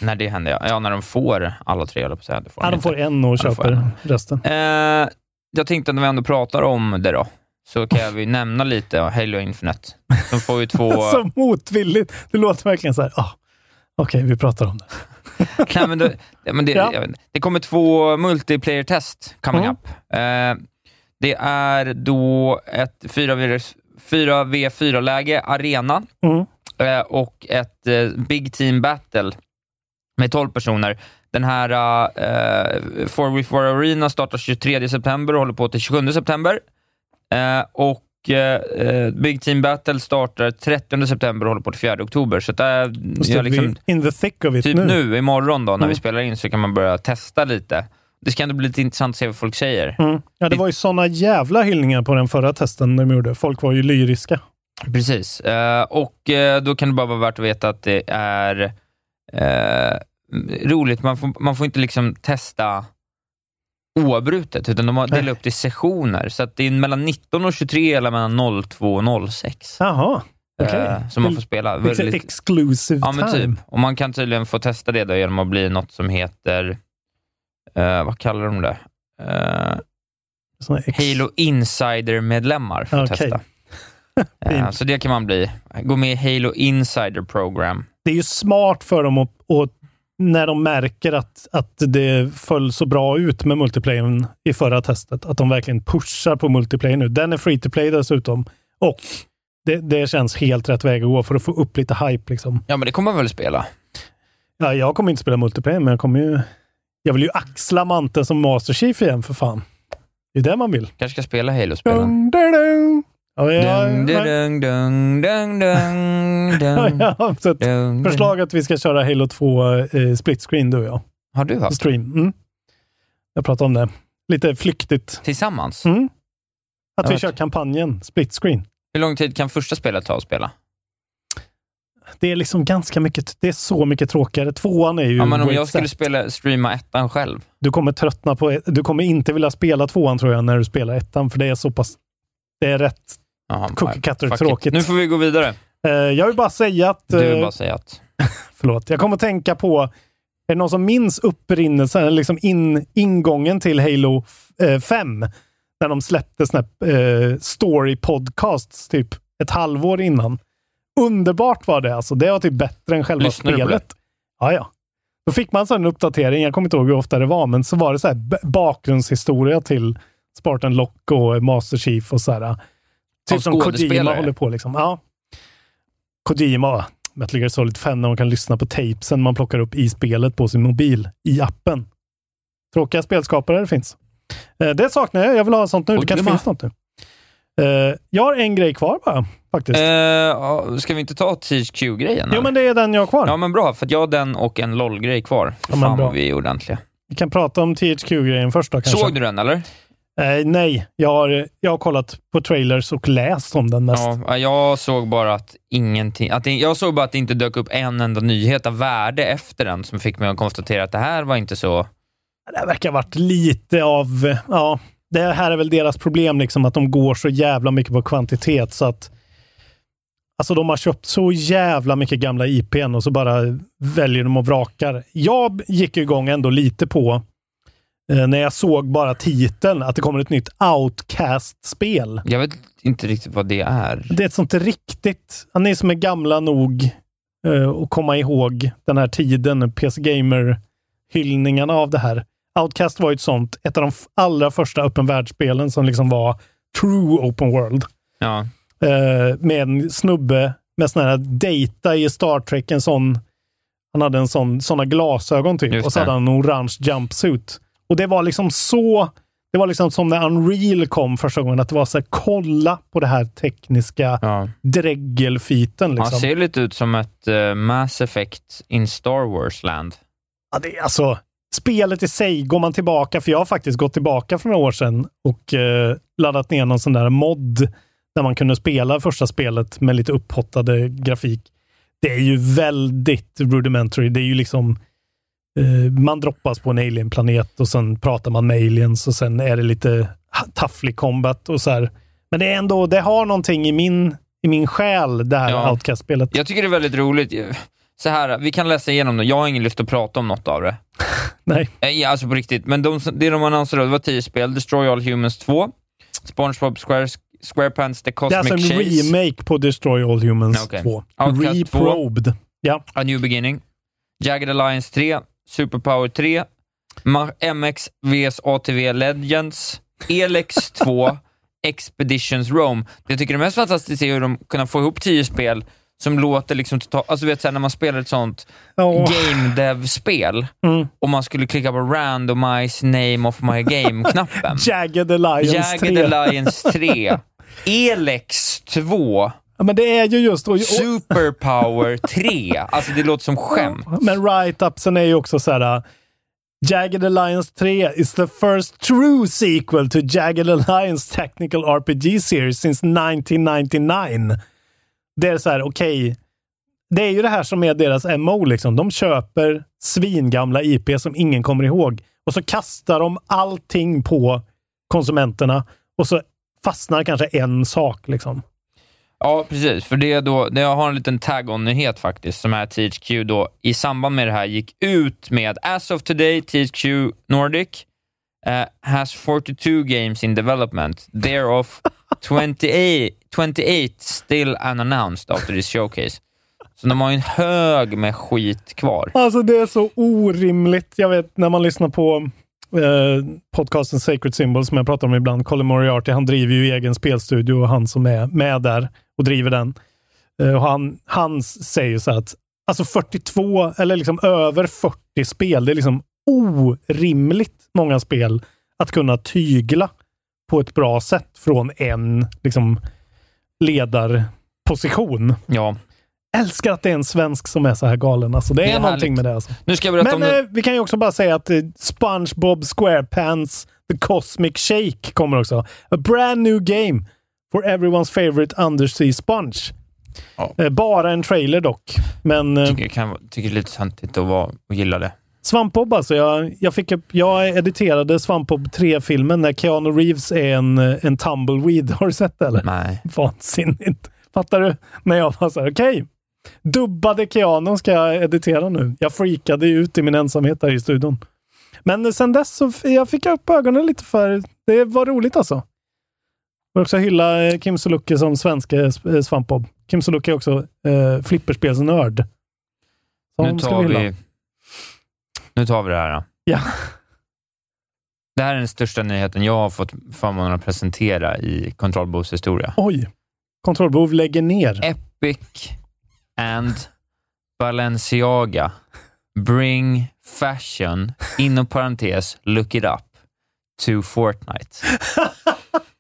När det händer, ja. ja när de får alla tre, jag på att säga. Det får Ja, de inte. får en och Ja, de köper en. resten. Eh, jag tänkte när vi ändå pratar om det då, så kan jag ju nämna lite Halo Infinite. De får ju två... Så motvilligt. Det låter verkligen så här. Ah, Okej, vi pratar om det. Nej, men det, men det, Ja. det kommer två multiplayer-test coming Mm. up. Eh, det är då ett 4v- 4v4-läge, arena, Mm. eh, och ett eh, Big Team Battle med 12 personer. Den här uh, 4v4 Arena startar 23 september och håller på till 27 september. Eh, och eh, Big Team Battle startar 30 september och håller på till 4 oktober. Så det är, Just det, jag liksom, in the thick of it Typ nu. nu, imorgon då, när Mm. vi spelar in, så kan man börja testa lite. Det ska ändå bli lite intressant att se vad folk säger. Mm. Ja, det var ju såna jävla hyllningar på den förra testen de gjorde. Folk var ju lyriska. Precis. Och då kan det bara vara värt att veta att det är eh, roligt. Man får, man får inte liksom testa oavbrutet, utan de har delat upp det i sessioner. Så att det är mellan 19 och 23 eller mellan 02 och 06. Jaha, eh, som man får spela. Väldigt- exclusive Ja, men time. typ. Och man kan tydligen få testa det då genom att bli något som heter, eh, vad kallar de det? Ex- Halo Insider-medlemmar får Okej. testa. Fint. så det kan man bli. Gå med i Halo Insider Program. Det är ju smart för dem att, att när de märker att, att det föll så bra ut med multiplayern i förra testet, att de verkligen pushar på multiplayer nu. Den är free to play dessutom. Och det, det känns helt rätt väg att gå för att få upp lite hype. Liksom. Ja, men det kommer man väl spela? Ja, jag kommer inte spela multiplayer, men jag kommer ju... Jag vill ju axla manteln som Master Chief igen, för fan. Det är det man vill. Kanske ska spela Halo-spelen. Ja, ja, Dung, ja. dung, dung, dung, dung, dung, Ja, så ett dung. förslag att vi ska köra Halo 2 eh, split screen, du och jag. Har du haft Stream. Mm. Jag pratade om det. Lite flyktigt. tillsammans? Mm. Att Jag vi vet. kör kampanjen split screen. Hur lång tid kan första spelet ta att spela? Det är liksom ganska mycket, det är så mycket tråkigare. Tvåan är ju Ja, men om jag skulle spela, streama ettan själv, Du kommer tröttna på, du kommer inte vilja spela tvåan tror jag när du spelar ettan, för det är så pass, det är rätt Cookie cutter tråkigt. Nu får vi gå vidare. Eh, jag vill bara säga att, Du vill eh, bara säga att... förlåt, jag kommer att tänka på, är det någon som minns upprinnelsen, eller liksom in, ingången till Halo eh, 5? När de släppte såna här, eh, story podcasts typ ett halvår innan. Underbart var det alltså. Det var typ bättre än själva på spelet. Ja, ja. Då fick man så en uppdatering, jag kommer inte ihåg hur ofta det var, men så var det så här bakgrundshistoria till Spartan Lock och Master Chief och så här. Typ som Kojima håller på liksom. Ja. Kojima, Metal Gear Solid 5, när man kan lyssna på tapesen man plockar upp i spelet på sin mobil, i appen. Tråkiga spelskapare det finns. Eh, det saknar jag. Jag vill ha sånt nu. Det kanske finns något nu. Eh, jag har en grej kvar bara, faktiskt. Ja, ska vi inte ta THQ-grejen? jo, men det är den jag har kvar. Ja, men bra, för jag har den och en LOL-grej kvar. Ja, Fan bra. vi är ordentliga. Vi kan prata om THQ-grejen först då kanske. Såg du den, eller? Eh, nej, jag har, jag har kollat på trailers och läst om den mest. Ja, jag såg bara att ingenting... Att det, jag såg bara att det inte dök upp en enda nyhet av värde efter den, som fick mig att konstatera att det här var inte så... Det verkar ha varit lite av, ja, det här är väl deras problem, liksom att de går så jävla mycket på kvantitet så att Alltså de har köpt så jävla mycket gamla IPn och så bara väljer de och vrakar. Jag gick igång ändå lite på när jag såg bara titeln att det kommer ett nytt Outcast-spel. Jag vet inte riktigt vad det är. Det är ett sånt riktigt, ni som är gamla nog eh, att komma ihåg den här tiden, PC Gamer-hyllningarna av det här. Outcast var ju ett sånt, ett av de allra första öppen världsspelen som liksom var true open world. Ja. Eh, med en snubbe med sån här data i Star Trek, en sån, han hade en sån, såna glasögon typ, och så hade han en orange jumpsuit. Och det var liksom så, det var liksom som när Unreal kom första gången, att det var så här, kolla på det här tekniska ja. dreggelfiten. Liksom. Han ser lite ut som ett eh, Mass Effect in Star Wars-land. Ja, det är alltså, spelet i sig, går man tillbaka, för jag har faktiskt gått tillbaka för några år sedan och eh, laddat ner någon sån där mod där man kunde spela första spelet med lite upphottade grafik. Det är ju väldigt rudimentary. Det är ju liksom man droppas på en alien-planet och sen pratar man med aliens och sen är det lite tafflig combat och så här. Men det är ändå, det har någonting i min, i min själ, det här Ja. Outcast-spelet. Jag tycker det är väldigt roligt. Så här, vi kan läsa igenom det. Jag har ingen lust att prata om något av det. Nej. Eh, Ja, alltså på riktigt. Men de, det de annonserade det var tio spel. Destroy All Humans 2, SpongeBob Square, SquarePants The Det är Cosmic alltså en Chase, remake på Destroy All Humans Okej. 2. Outcast 2. Reprobed. Ja. A New Beginning, Jagged Alliance 3, Superpower 3, Ma- MX vs ATV Legends, Elex 2, Expeditions Rome. Det jag tycker är mest fantastiskt är hur de kan få ihop tio spel som låter liksom totalt... Alltså vet, så här, när man spelar ett sånt Åh. game dev-spel Mm. och man skulle klicka på randomize name of my game-knappen. Jagged Alliance Jagged 3. Alliance 3, Elex 2, Ja, men det är ju just... Och, och, Superpower 3. Alltså det låter som skämt. men write-upsen är ju också så här... uh, Jagged Alliance 3 is the first true sequel to Jagged Alliance Technical RPG series since 1999. Det är så här, okej. det är ju det här som är deras MO liksom. De köper svingamla IP som ingen kommer ihåg och så kastar de allting på konsumenterna och så fastnar kanske en sak liksom. Ja, precis. För det är då, det jag har en liten tag-on-nyhet faktiskt, som är THQ då i samband med det här gick ut med As of today, THQ Nordic uh, has 42 games in development, thereof 28, 28 still unannounced after this showcase. Så de har ju en hög med skit kvar. Alltså det är så orimligt. Jag vet när man lyssnar på eh, podcasten Sacred Symbol, som jag pratar om ibland. Colin Moriarty, han driver ju egen spelstudio och han som är med där och driver den. Eh, och han, han säger ju så att alltså 42 eller liksom över 40 spel, det är liksom orimligt många spel att kunna tygla på ett bra sätt från en liksom ledarposition. Ja. Älskar att det är en svensk som är så här galen. Alltså, det är, Det är någonting härligt. med det. Alltså. Nu ska jag berätta Men om eh, vi kan ju också bara säga att eh, SpongeBob SquarePants The Cosmic Shake kommer också. A brand new game for everyone's favorite undersea sponge. Ja. Eh, bara en trailer dock. Men eh, Tycker, kan, tycker det är lite töntigt att, vara, gilla det. Svampbob alltså. Jag, jag, fick jag editerade Svampbob 3-filmen när Keanu Reeves är en, eh, en tumbleweed. Har du sett det eller? Nej. Vansinnigt. Fattar du? När jag var så här, okej. Dubbade Keanu ska jag editera nu. Jag freakade ju ut i min ensamhet där i studion. Men sen dess så jag fick jag upp ögonen lite för det var roligt alltså. Jag vill också hylla eh, Kim Sulocki som svenske eh, Svampbob. Kim Sulocki är också eh, flipperspelsnörd. Nu tar, hylla. vi, nu tar vi det här. Då. Ja. Det här är den största nyheten jag har fått förmånen att presentera i Kontrollbos historia. Oj! Kontrollbehov lägger ner. Epic and Balenciaga bring fashion, inom parentes, look it up, to Fortnite.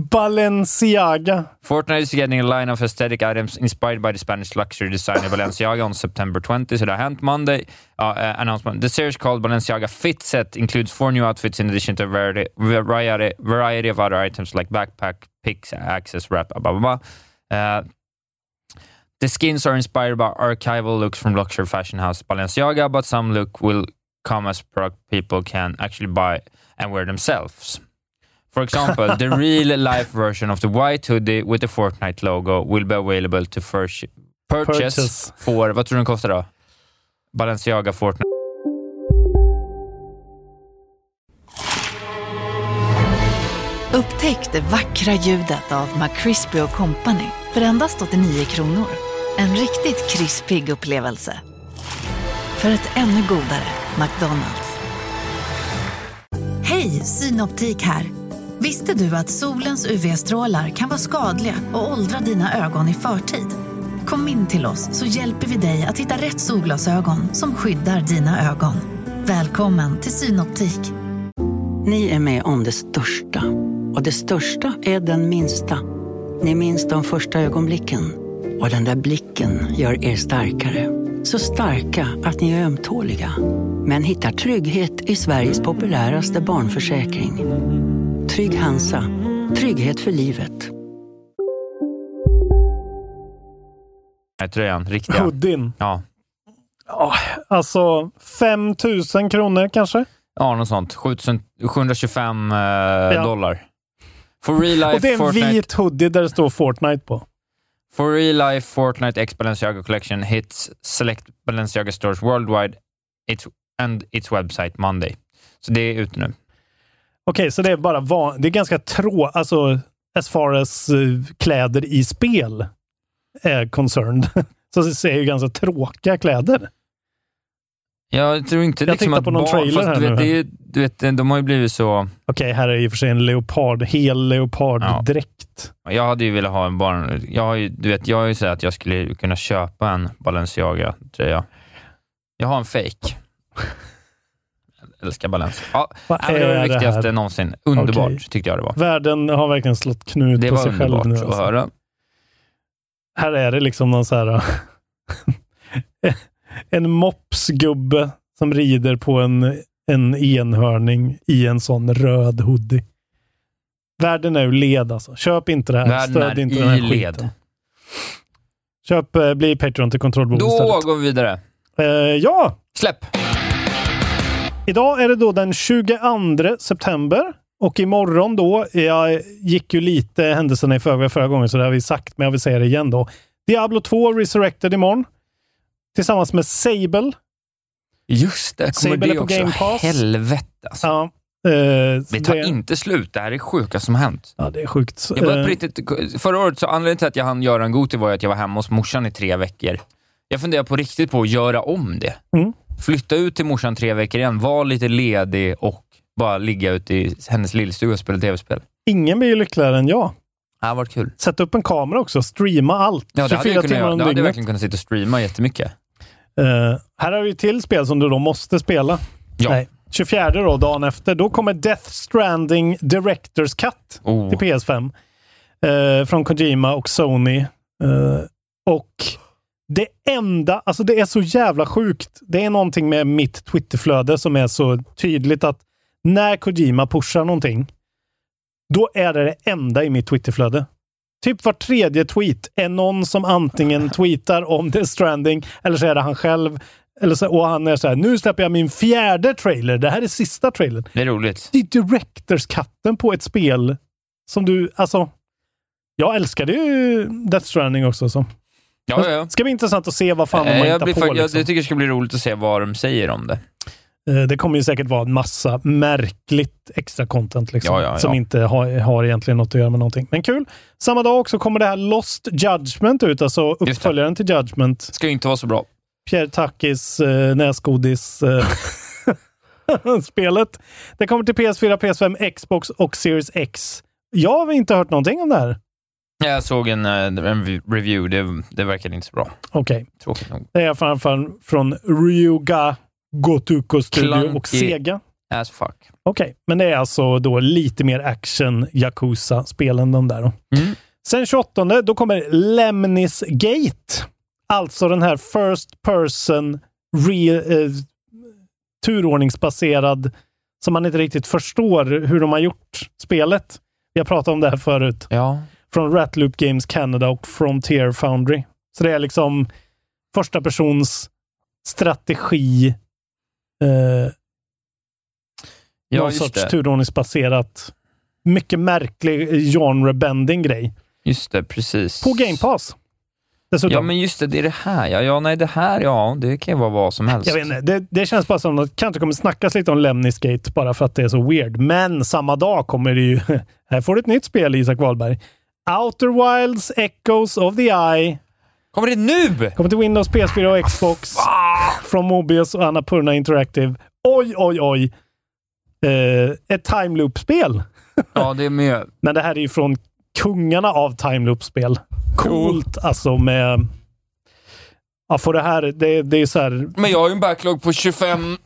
Balenciaga. Fortnite is getting a line of aesthetic items inspired by the Spanish luxury designer Balenciaga on September 20, so har hänt Monday. Uh, uh, announcement. The series called Balenciaga Fit Set includes four new outfits in addition to a variety, variety, variety of other items like backpack, picks, access, wrap, blah, blah, blah. Uh, the skins are inspired by archival looks from luxury fashion house Balenciaga, but some look will come as product people can actually buy and wear themselves. For example, the real life version of the white hoodie with the Fortnite logo will be available to first purchase, Purchase. for, vad tror du den kostar då? Balenciaga Fortnite. Upptäck det vackra ljudet av McCrispy Company för endast 89 kronor. En riktigt krispig upplevelse. För ett ännu godare McDonalds. Hej, Synoptik här. Visste du att solens UV-strålar kan vara skadliga och åldra dina ögon i förtid? Kom in till oss så hjälper vi dig att hitta rätt solglasögon som skyddar dina ögon. Välkommen till Synoptik. Ni är med om det största. Och det största är den minsta. Ni minns de första ögonblicken. Och den där blicken gör er starkare. Så starka att ni är ömtåliga. Men hittar trygghet i Sveriges populäraste barnförsäkring. Trygg Hansa. Trygghet för livet. tröjan, riktiga. Hoodien. Ja. Ja, alltså 5 000 kronor kanske? Ja, något sånt. 7000 725 eh, dollar. For real life Och det är en Fortnite, vit hoodie där det står Fortnite på. For real life Fortnite X Balenciaga collection hits select Balenciaga stores worldwide it's, and its website Monday. Så det är ute nu. Okej, så det är bara van, det är ganska trå, alltså as far as uh, kläder i spel är concerned. så det är ju ganska tråkiga kläder. Jag tror inte Jag liksom att på någon barn, trailer fast här du vet, nu det är, du vet, de har ju blivit så... Okej, här är i och för sig en leopard, hel leoparddräkt. Jag hade ju velat ha en barn... Jag har ju, du vet, jag har ju sagt att jag skulle kunna köpa en Balenciaga-tröja. Jag har en fake. Jag älskar Balenciaga. Ja, Vad det var är det det viktigaste här? någonsin. Underbart, Okej. tyckte jag det var. Världen har verkligen slått knut Det på var sig själv underbart nu. att Alltså. höra. Här är det liksom någon så här... en mopsgubbe som rider på en, en enhörning i en sån röd hoodie. Världen är ur led alltså. Köp inte det här. Världen Stöd är inte i den här led. skiten. Köp, eh, bli Patreon till kontrollbehov Då istället. går vi vidare. Eh, ja! Släpp! Idag är det då den 22 september och imorgon då, jag gick ju lite händelserna i förväg förra gången så det har vi sagt, men jag vill säga det igen då. Diablo 2 Resurrected imorgon. Tillsammans med Sable. Just det, kommer Sable det också. Game Pass. Helvete alltså. Ja, eh, Det tar det- inte slut. Det här är sjuka som hänt. Ja, det är sjukt. Jag började Eh, riktigt, förra året, så anledningen till att jag hann göra en Goti var att jag var hemma hos morsan i tre veckor. Jag funderar på riktigt på att göra om det. Mm. Flytta ut till morsan tre veckor igen, vara lite ledig och bara ligga ute i hennes lillstuga och spela tv-spel. Ingen blir ju lyckligare än jag. Det har varit kul. Sätt upp en kamera också, streama allt. Ja, det hade 24 jag, kunnat timmar göra. Då hade jag verkligen kunnat sitta och streama jättemycket. Eh, här har vi till spel som du då måste spela. Ja. Nej. 24 då, dagen efter, då kommer Death Stranding Directors Cut Oh. till PS5. Eh, från Kojima och Sony. Eh, och det enda, alltså det är så jävla sjukt. Det är någonting med mitt Twitterflöde som är så tydligt att när Kojima pushar någonting, då är det det enda i mitt Twitterflöde. Typ var tredje tweet är någon som antingen tweetar om Death Stranding eller så är det han själv. Eller så, och han är så här, nu släpper jag min fjärde trailer. Det här är sista trailern. Det är roligt. Det är Directors-katten på ett spel som du, alltså. Jag älskade ju Death Stranding också. Så. Ja, ja, ja. ska bli intressant att se vad fan de hittat blir, på. jag, liksom. jag tycker det ska bli roligt att se vad de säger om det. Eh, Det kommer ju säkert vara en massa märkligt extra content liksom, Ja, ja, ja. som inte har, har egentligen något att göra med någonting. Men kul! Samma dag också kommer det här Lost Judgment ut, alltså uppföljaren till Judgment. Ska ju inte vara så bra. Pierre Takis eh, näsgodis eh, spelet. Det kommer till PS4, PS5, Xbox och Series X. Jag har inte hört någonting om det här. Jag såg en, eh, en review, det, det verkade inte så bra. Okej. Tråkigt nog. Det är framförallt från Ryuga Gotoku Studio och Clunky. Sega. As fuck. Okej, men det är alltså då lite mer action Yakuza-spelen de där då. Mm. Sen 28, då kommer Lemnis Gate. Alltså den här first person re, eh, turordningsbaserad som man inte riktigt förstår hur de har gjort spelet. Vi har pratat om det här förut. Ja. Från Ratloop Games Canada och Frontier Foundry. Så det är liksom första persons strategi. Eh, Ja, någon sorts det. turordningsbaserat, mycket märklig genre-bending grej. Just det, precis. På Game Pass. Dessutom. Ja, men just det, det är det här. Ja, ja nej, det här, ja, det kan ju vara vad som helst. Jag vet inte, det, det känns bara som att det kanske kommer snackas lite om Lemnis Gate bara för att det är så weird. Men samma dag kommer det ju... Här får du ett nytt spel, Isak Wahlberg. Outer Wilds Echoes of the Eye. Kommer det nu? Kommer till Windows, PS4 och Xbox. Från Mobius och Annapurna Interactive. Oj, oj, oj. Eh, ett time loop-spel. Ja, det är med. Men det här är ju från kungarna av time loop-spel. Coolt alltså med... Ja, för det här, det, det är så här... Men jag har ju en backlog på 25,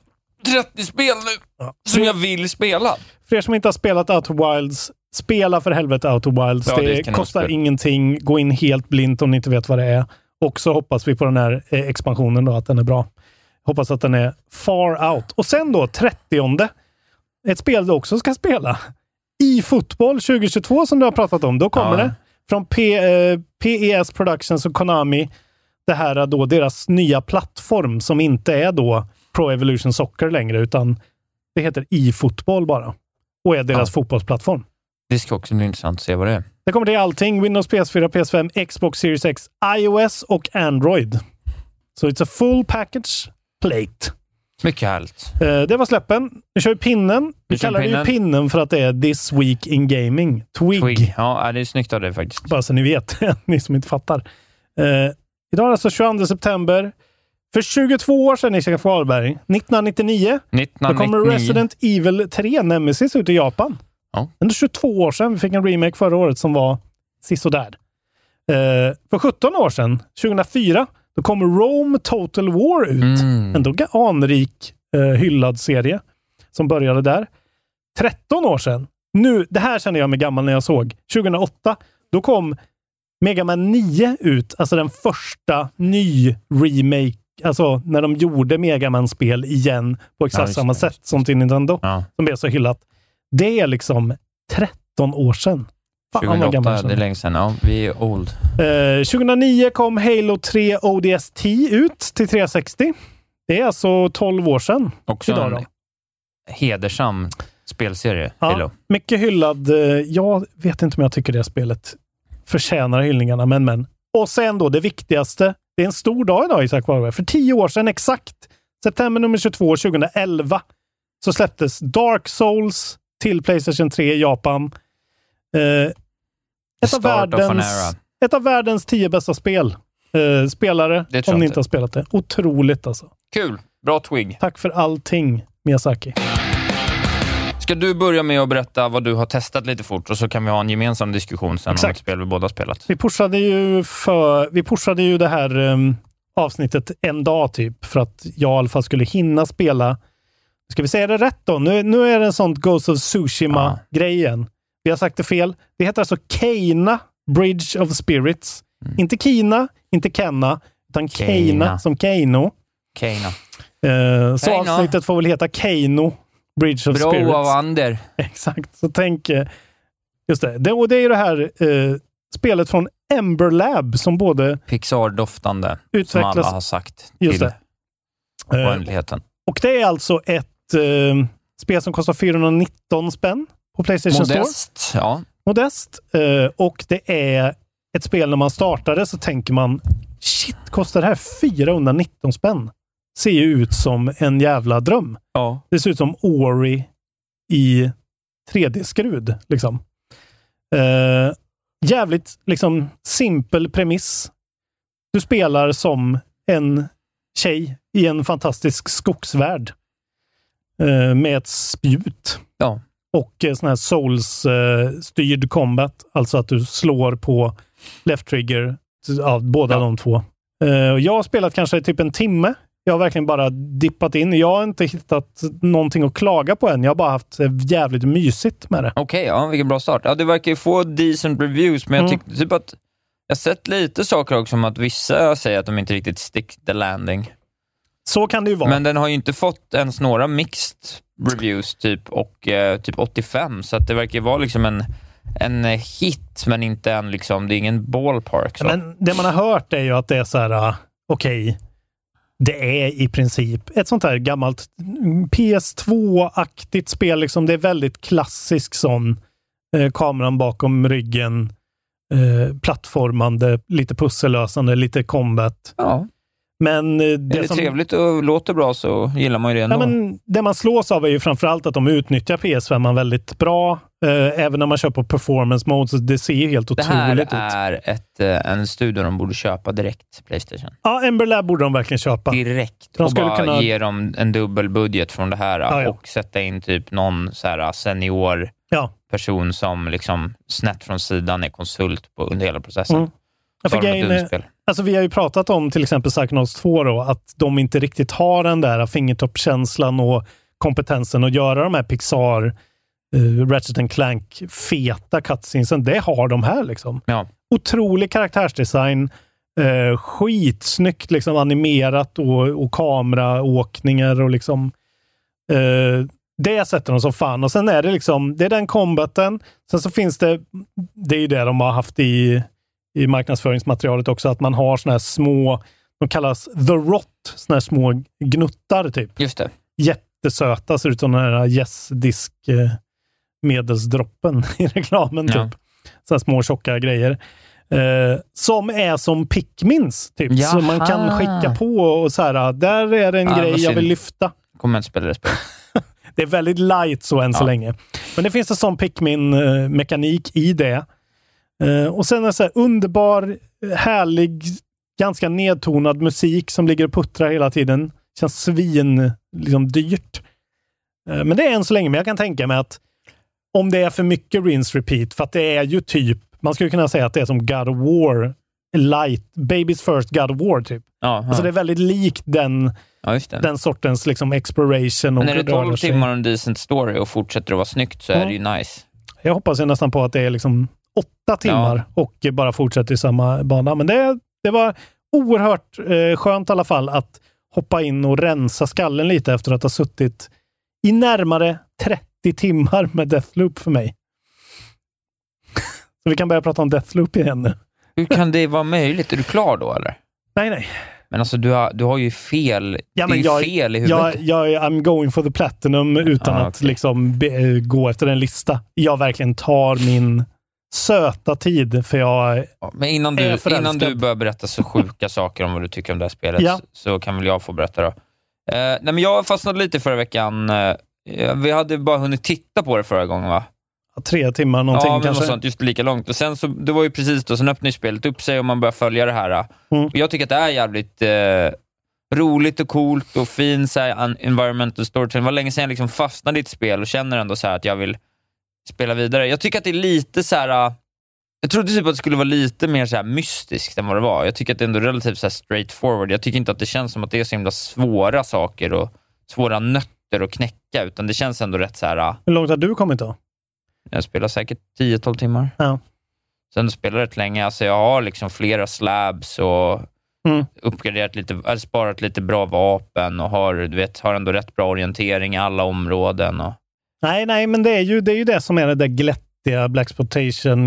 30 spel nu, som jag vill spela. För er som inte har spelat Outer Wilds, spela för helvete Outer Wilds. Ja, det det kostar ingenting. Gå in helt blint om ni inte vet vad det är. Och så hoppas vi på den här eh, expansionen då, att den är bra. Hoppas att den är far out. Och sen då, 30 ett spel du också ska spela. I fotboll 2022 som du har pratat om. Då kommer Ja. det. Från P, eh, PES Productions och Konami. Det här är då deras nya plattform som inte är då Pro Evolution Soccer längre, utan det heter e-fotboll bara. Och är deras fotbollsplattform. Det ska också bli intressant att se vad det är. Det kommer till allting. Windows, PS4, PS5, Xbox Series X, iOS och Android. Så it's a full package plate. Mycket härligt. Eh, det var släppen. Nu kör vi pinnen. Vi kallar det ju pinnen. pinnen för att det är This Week in Gaming. Twig. Twig. Ja, det är snyggt av dig faktiskt. Bara så ni vet, ni som inte fattar. Eh, idag är alltså 22 september. För 22 år sedan, Isak Wahlberg, 1999, 1999. då kommer Resident Evil 3 Nemesis ut i Japan. Ja. Ändå 22 år sedan. Vi fick en remake förra året som var sisådär. Eh, för 17 år sedan, 2004, då kom Rome Total War ut. Mm. En då anrik, eh, hyllad serie som började där. 13 år sedan, nu, det här kände jag mig gammal när jag såg, 2008, då kom Mega Man 9 ut, alltså den första ny-remake, alltså när de gjorde Mega Man-spel igen på exakt Ja, samma det, sätt som till Nintendo, Ja. som blev så hyllat. Det är liksom 13 år sedan. Fan vad 2008, gammal jag det är länge sedan. Ja, vi är old. Eh, 2009 kom Halo 3 ODST ut till 360. Det är alltså 12 år sedan. Också Idag en då. hedersam spelserie, Ja, Halo. mycket hyllad. eh, Jag vet inte om jag tycker det spelet förtjänar hyllningarna, men men. Och sen då det viktigaste. Det är en stor dag idag, Isak Wahlberg. För tio år sedan exakt, september nummer 22 2011, så släpptes Dark Souls till Playstation 3 i Japan. Eh, ett, av världens, ett av världens tio bästa spel. Eh, spelare, Det om ni inte. har spelat det. Otroligt alltså. Kul! Bra twig. Tack för allting, Miyazaki. Ska du börja med att berätta vad du har testat lite fort och så kan vi ha en gemensam diskussion sen om Exakt. ett spel vi båda spelat. Vi pushade ju, för, vi pushade ju det här um, avsnittet en dag typ, för att jag i alla fall skulle hinna spela. Ska vi säga det rätt då? Nu, nu är det en sån Ghost of Tsushima-grejen. Vi har sagt det fel. Det heter alltså Keina Bridge of Spirits. Inte Kina, inte Kenna, utan Keina, som Keino. Keina. Eh, så Keino. avsnittet får väl heta Keino Bridge of Bra Spirits. av Ander. Exakt, så tänk... eh, Just det. det och det är ju det här eh, spelet från Ember Lab som både Pixar-doftande, som alla har sagt Just till det. Eh, oändligheten. och det är alltså ett eh, spel som kostar 419 spänn på Playstation Store. Modest, ja. Modest. Eh, och det är ett spel när man startar det så tänker man shit, kostar det här 419 spänn? Ser ju ut som en jävla dröm. ja. Det ser ut som Ori i 3D-skrud. Liksom. Eh, jävligt liksom, simpel premiss. Du spelar som en tjej i en fantastisk skogsvärld. Eh, med ett spjut. Ja. Och eh, sån här souls-styrd combat. Alltså att du slår på left trigger. Ja, båda Ja. de två. Eh, jag har spelat kanske typ en timme. Jag har verkligen bara dippat in. Jag har inte hittat någonting att klaga på än. Jag har bara haft eh, jävligt mysigt med det. Okej, ja, vilken bra start. Ja, det verkar ju få decent reviews, men jag Mm. tyckte typ att jag har sett lite saker också om att vissa säger att de inte riktigt stick the landing. Så kan det ju vara. Men den har ju inte fått ens några mixed reviews typ och eh, typ 85, så att det verkar vara liksom en, en eh, hit, men inte en liksom, det är ingen ballpark. Så. Men det man har hört är ju att det är så här, ah, okej, det är i princip ett sånt här gammalt mm, PS2-aktigt spel. Liksom. Det är väldigt klassisk sån, eh, kameran bakom ryggen, eh, plattformande, lite pussellösande, lite combat. ja, Men eh, är det, det som, trevligt och låter bra så gillar man ju det ändå. Ja, men det man slås av är ju framförallt att de utnyttjar PS5 väldigt bra. Eh, även när man kör på performance mode, så det ser ju helt det här otroligt ut. är ett, eh, en studio de borde köpa direkt, Playstation. Ja, Ember Lab borde de verkligen köpa. direkt De och bara kunna- ge dem en dubbel budget från det här Ja, ja. och sätta in typ någon så här senior Ja. person som liksom snett från sidan är konsult på, under hela processen. Mm. Ja, för är- dunspel. Alltså vi har ju pratat om till exempel Psychonauts 2 då, att de inte riktigt har den där fingertoppskänslan och kompetensen att göra de här Pixar, uh, Ratchet and Clank feta cutscenesen. Det har de här liksom. Ja. Otrolig karaktärsdesign, uh, skitsnyggt liksom animerat och, och kameraåkningar och liksom uh, det sätter de som fan. Och sen är det liksom, det är den combaten. Sen så finns det, det är ju det de har haft i, i marknadsföringsmaterialet också, att man har såna här små, de kallas the rot, såna här små gnuttar typ. Just det. Jättesöta, ser ut som den här yes-disk eh, medelsdroppen i reklamen typ. Ja. Så här små tjocka grejer. Eh, som är som Pikmins, typ. Som man kan Jaha. skicka på och så här, där är det en Ah, grej jag vill lyfta. Kommer inte spela det spelet. Det är väldigt light så än så Ja. länge. Men det finns en sån Pikmin-mekanik i det. Eh, och sen en så här underbar, härlig ganska nedtonad musik som ligger och puttrar hela tiden. Känns svin liksom, dyrt. Eh, Men det är än så länge, men jag kan tänka mig att om det är för mycket rinse repeat, för att det är ju typ, man skulle kunna säga att det är som God of War light, Baby's first God of War typ. Ja, Alltså det är väldigt likt den, den sortens liksom exploration. Och Men är det röra 12 sig. timmar och en decent story och fortsätter att vara snyggt så är Ja. det ju nice. Jag hoppas ju nästan på att det är liksom åtta timmar och bara fortsätter i samma bana. Men det, det var oerhört eh, skönt i alla fall att hoppa in och rensa skallen lite efter att ha suttit i närmare 30 timmar med Deathloop för mig. Så vi kan börja prata om Deathloop igen nu. Hur kan det vara möjligt? Är du klar då eller? Nej, nej. Men alltså du har, du har ju fel. Ja, det är men jag, fel i huvudet. jag, jag, I'm going for the platinum utan Ah, att liksom be, gå efter en lista. Jag verkligen tar min söta tid, för jag Men innan du, innan du börjar berätta så sjuka saker om vad du tycker om det här spelet, Ja. så kan väl jag få berätta då. Eh, nej, men jag fastnade lite förra veckan. Eh, vi hade bara hunnit titta på det förra gången, va? tre timmar någonting ja, men kanske. sånt, just lika långt. Och sen så, det var ju precis då, sen öppnade spelet upp sig och man börjar följa det här. Mm. Och jag tycker att det är jävligt eh, roligt och coolt och fin så här, environmental storytelling. Det var länge sedan jag liksom fastnade i ett spel och känner ändå så här att jag vill spela vidare. Jag tycker att det är lite så här. eh, Jag trodde typ att det skulle vara lite mer så här mystiskt än vad det var. Jag tycker att det är ändå relativt så här straight forward. Jag tycker inte att det känns som att det är så himla svåra saker och svåra nötter att knäcka, utan det känns ändå rätt så här. eh, Hur långt har du kommit då? jag spelar säkert 10-12 timmar. Ja. Sen spelar rätt länge. Alltså jag har liksom flera slabs och Mm. uppgraderat lite, eller sparat lite bra vapen och har, du vet, har ändå rätt bra orientering i alla områden. Och, Nej, nej, men det är ju det, är ju det som är det där glättiga Black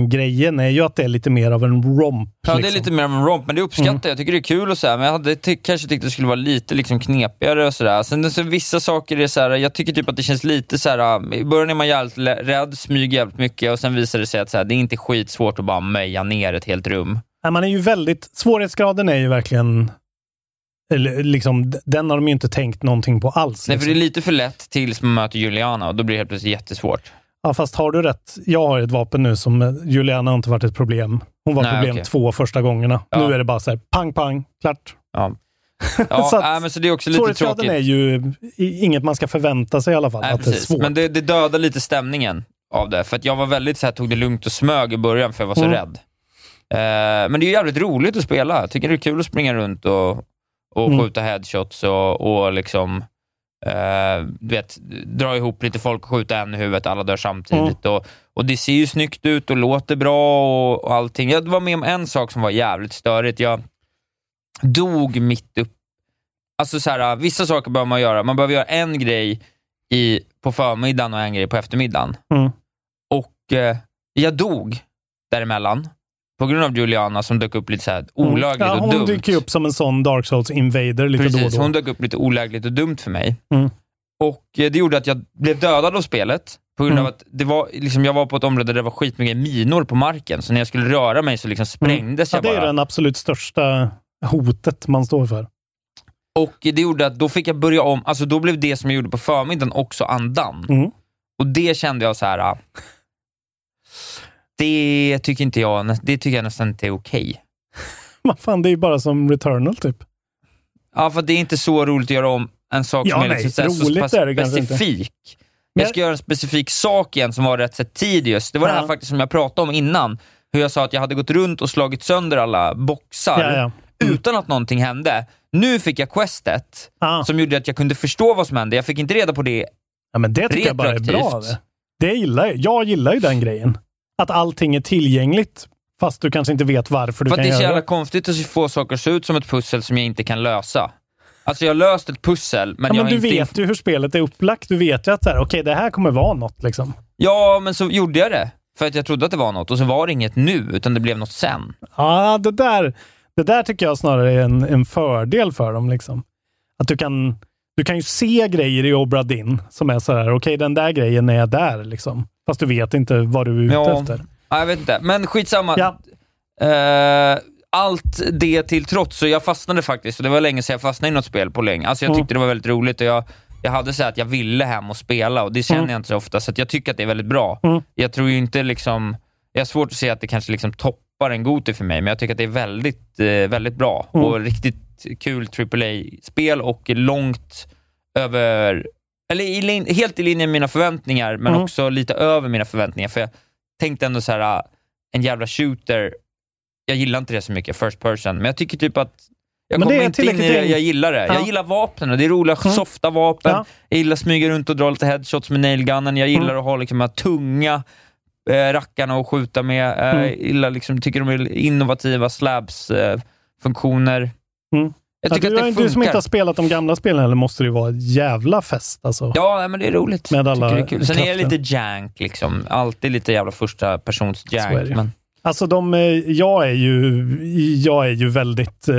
grejen är ju att det är lite mer av en romp. ja, det är liksom. lite mer av en romp, men det uppskattar Mm. jag. Jag tycker det är kul och så här, men jag hade ty- kanske tyckt det skulle vara lite liksom knepigare och sådär. Sen så vissa saker är så här, jag tycker typ att det känns lite så här. i början är man jävligt rädd, smyger jävligt mycket och sen visar det sig att så här, det är inte skitsvårt att bara möja ner ett helt rum. Nej, man är ju väldigt, svårighetsgraden är ju verkligen, eller liksom, den har de ju inte tänkt någonting på alls. Nej, för liksom. det är lite för lätt tills man möter Juliana och då blir det helt plötsligt jättesvårt. Ja, fast har du rätt. Jag har ett vapen nu som eh, Juliana har inte varit ett problem. Hon var Nej, problem okej. två första gångerna. Ja. Nu är det bara så här, pang, pang, klart. Ja. Ja, Så att men så det är också lite tråkigt. är ju inget man ska förvänta sig i alla fall. Nej, att det är precis. svårt. Men det, det dödar lite stämningen av det. För att jag var väldigt så här, tog det lugnt och smög i början för jag var så Mm. rädd. Eh, men det är jävligt roligt att spela. Jag tycker det är kul att springa runt och, och Mm. skjuta headshots och, och liksom eh, vet, dra ihop lite folk och skjuta en i huvudet, alla dör samtidigt. Mm. Och, och det ser ju snyggt ut och låter bra och, och allting. Jag var med om en sak som var jävligt störigt. Jag dog mitt upp Alltså så här, vissa saker behöver man göra. Man behöver göra en grej i, på förmiddagen och en grej på eftermiddagen. Mm. Och eh, jag dog däremellan på grund av Juliana som dök upp lite så här olagligt Mm. ja, och hon dumt. dyker ju upp som en sån Dark Souls invader lite Precis, då och då. hon dök upp lite olägligt och dumt för mig. Mm. Och eh, Det gjorde att jag blev dödad av spelet på grund Mm. av att det var, liksom, jag var på ett område där det var skitmycket minor på marken, så när jag skulle röra mig så liksom sprängdes ja, jag det bara. är den absolut största hotet man står för. Och det gjorde att då fick jag börja om, alltså då blev det som jag gjorde på förmiddagen också andan. Mm. Och det kände jag så här. Det tycker inte jag, det tycker jag nästan inte är okej. Vad fan, det är ju bara som Returnal typ. Ja, för det är inte så roligt att göra om en sak Ja, som är nej, liksom så, pass specifik. Men- Jag ska göra en specifik sak igen som var rätt så tedious. Det var det här Ja. faktiskt som jag pratade om innan. Hur jag sa att jag hade gått runt och slagit sönder alla boxar Ja, ja. utan att någonting hände. Nu fick jag questet Ah. som gjorde att jag kunde förstå vad som hände. Jag fick inte reda på det Ja, men det tycker jag bara är bra. Det gillar jag. Jag gillar ju den grejen. Att allting är tillgängligt, fast du kanske inte vet varför du För kan det är så göra jävla det. konstigt att få saker att se ut som ett pussel som jag inte kan lösa. Alltså jag har löst ett pussel, men Ja, jag men har du inte... vet ju hur spelet är upplagt. Du vet ju att så här, okej, det här kommer vara något. Liksom. Ja, men så gjorde jag det. För att jag trodde att det var något och så var det inget nu, utan det blev något sen. Ja, det där, det där tycker jag snarare är en, en fördel för dem. Liksom. Att du kan, du kan ju se grejer i Obra Dinn som är så här, okej, den där grejen är där. Liksom. Fast du vet inte vad du är ute Ja. efter. Ja, jag vet inte, men skitsamma. Ja. Eh, allt det till trots, så jag fastnade faktiskt, och det var länge sedan jag fastnade i något spel på länge. Alltså jag Mm. tyckte det var väldigt roligt och jag, jag hade så att jag ville hem och spela och det känner Mm. jag inte så ofta, så att jag tycker att det är väldigt bra. Mm. Jag tror ju inte liksom, jag har svårt att se att det kanske liksom toppar toppar en Goti för mig, men jag tycker att det är väldigt, eh, väldigt bra Mm. och riktigt kul AAA-spel och långt över, eller i, helt i linje med mina förväntningar, men Mm. också lite över mina förväntningar. För jag tänkte ändå så här, ah, en jävla shooter, jag gillar inte det så mycket, first person, men jag tycker typ att jag Men kommer inte in i det, jag gillar det. Ja. Jag gillar vapnen det är roliga, softa vapen. Ja. Jag gillar att smyga runt och dra lite headshots med nailgunnen. Jag gillar Mm. att ha liksom de här tunga eh, rackarna att skjuta med. Eh, Mm. Jag gillar liksom, tycker de är innovativa slabs-funktioner. Mm. Jag tycker du, att det du som inte funkar. har spelat de gamla spelen heller måste det ju vara en jävla fest alltså. Ja, men det är roligt. Med alla det är kul. Sen är det lite jank, liksom. alltid lite jävla första persons jank. Men, Alltså de, eh, jag är ju, jag är ju väldigt, eh,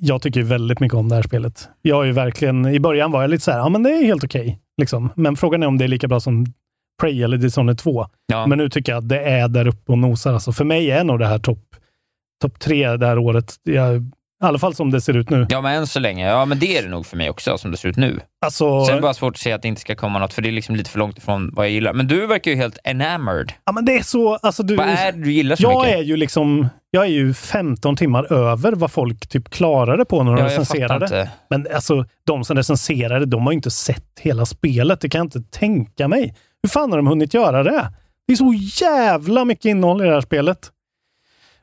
jag tycker väldigt mycket om det här spelet. Jag är ju verkligen, i början var jag lite så här, ja men det är helt okej. liksom. Men frågan är om det är lika bra som Prey eller Dishonored 2. ja. Men nu tycker jag att det är där uppe och nosar. Alltså för mig är nog det här topp top tre det här året. Jag, I alla fall som det ser ut nu. ja, men än så länge. Ja, men det är det nog för mig också, som det ser ut nu. Alltså, Sen är det bara svårt att se att det inte ska komma något, för det är liksom lite för långt ifrån vad jag gillar. Men du verkar ju helt enamored. ja, men det är så, alltså du, Vad är det du gillar så jag mycket? är ju liksom, jag är ju 15 timmar över vad folk typ klarade på när de ja, recenserade. Men alltså, de som recenserade, de har ju inte sett hela spelet. Det kan jag inte tänka mig. Hur fan har de hunnit göra det? Det är så jävla mycket innehåll i det här spelet.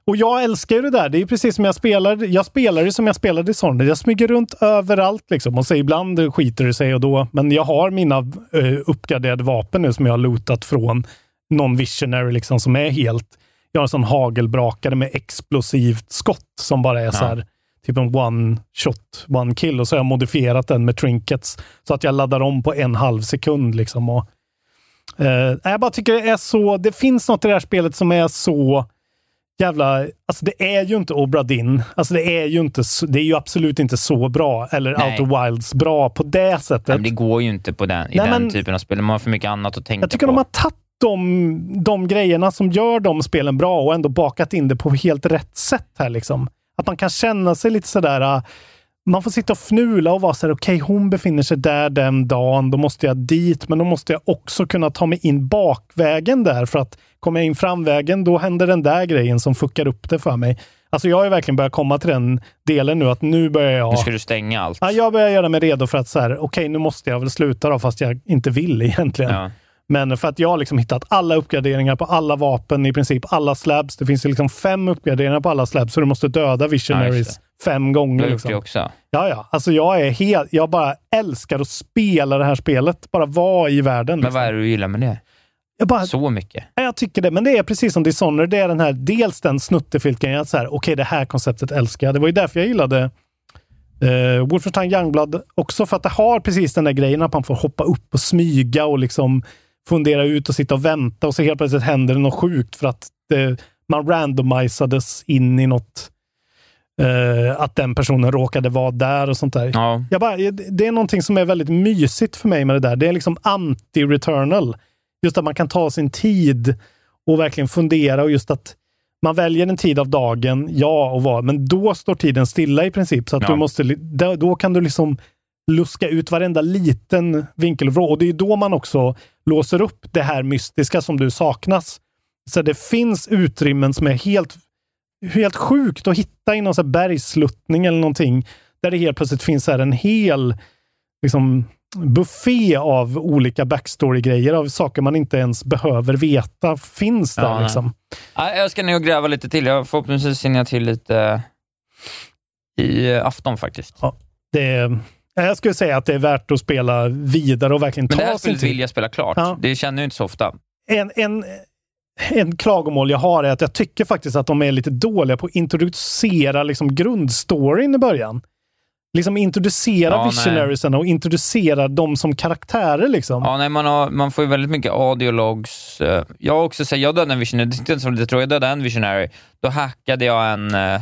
Och jag älskar ju det där. Det är precis som jag spelar. Jag spelar ju som jag spelade i Dishonored. Jag smyger runt överallt liksom. Och så ibland skiter det sig och då. Men jag har mina uh, uppgraderade vapen nu som jag har lootat från någon visionary liksom som är helt... Jag har en sån hagelbrakare med explosivt skott som bara är så här typ en one shot, one kill och så har jag modifierat den med trinkets så att jag laddar om på en halv sekund. Liksom. Och, eh, jag bara tycker det är så, det finns något i det här spelet som är så jävla, alltså det är ju inte Obra Dinn. Alltså det är ju inte, det är ju absolut inte så bra, eller Nej. Outer Wilds bra på det sättet. Men det går ju inte på den, i Nej, den men- typen av spel. Man har för mycket annat att tänka Jag tycker på. de har tagit de, de grejerna som gör de spelen bra och ändå bakat in det på helt rätt sätt här. Liksom. Att man kan känna sig lite sådär, äh, man får sitta och fnula och vara såhär, okej hon befinner sig där den dagen, då måste jag dit, men då måste jag också kunna ta mig in bakvägen där för att kommer jag in framvägen, då händer den där grejen som fuckar upp det för mig. Alltså jag har ju verkligen börjat komma till den delen nu att nu börjar jag... Nu ska du stänga allt. Ja, jag börjar göra mig redo för att så här, okej, nu måste jag väl sluta då, fast jag inte vill egentligen. Ja. Men för att jag har liksom hittat alla uppgraderingar på alla vapen, i princip alla slabs. Det finns ju liksom fem uppgraderingar på alla slabs, så du måste döda Ja, visionaries just fem Du gånger. gjort Liksom. det också. Ja, ja. Alltså jag är helt, jag bara älskar att spela det här spelet. Bara vara i världen. Men Liksom. vad är det du gillar med det? Jag, bara, Så mycket? Ja, jag tycker det, men det är precis som Dishonored. Det är den här, dels den snuttefilten, att så här, okej, det här konceptet älskar jag. Det var ju därför jag gillade uh, Wolfenstein Youngblood också, för att det har precis den där grejen att man får hoppa upp och smyga och liksom fundera ut och sitta och vänta och så helt plötsligt händer det något sjukt för att det, man randomisades in i något eh, att den personen råkade vara där och sånt där. Ja. Jag bara, det är någonting som är väldigt mysigt för mig med det där. Det är liksom anti-returnal. Just att man kan ta sin tid och verkligen fundera och just att man väljer en tid av dagen, ja och vad, men då står tiden stilla i princip. Så att Ja. du måste, då, då kan du liksom luska ut varenda liten vinkel och vrå. Och det är då man också låser upp det här mystiska som du saknas. Så det finns utrymmen som är helt, helt sjukt att hitta i någon så här bergsluttning eller någonting. Där det helt plötsligt finns så här en hel liksom, buffé av olika backstory-grejer, av saker man inte ens behöver veta finns där. Ja, liksom. Ja, Jag ska nog gräva lite till. Jag förhoppningsvis hinner jag till lite i eh, afton faktiskt. Det, jag skulle säga att det är värt att spela vidare och verkligen Men det här ta sin spelet tid. vill jag spela klart. Ja. Det känner jag inte så ofta. en, en, en klagomål jag har är att jag tycker faktiskt att de är lite dåliga på att introducera liksom grundstoryn i början. Liksom introducera Ja, nej. visionariesarna och introducera dem som karaktärer. Liksom. Ja, nej, man, har, man får ju väldigt mycket audiologs. eh, Jag har också sett, jag dödade en visionary, det är inte som lite tråkigt, jag dödade en visionary. Då hackade jag en, eh,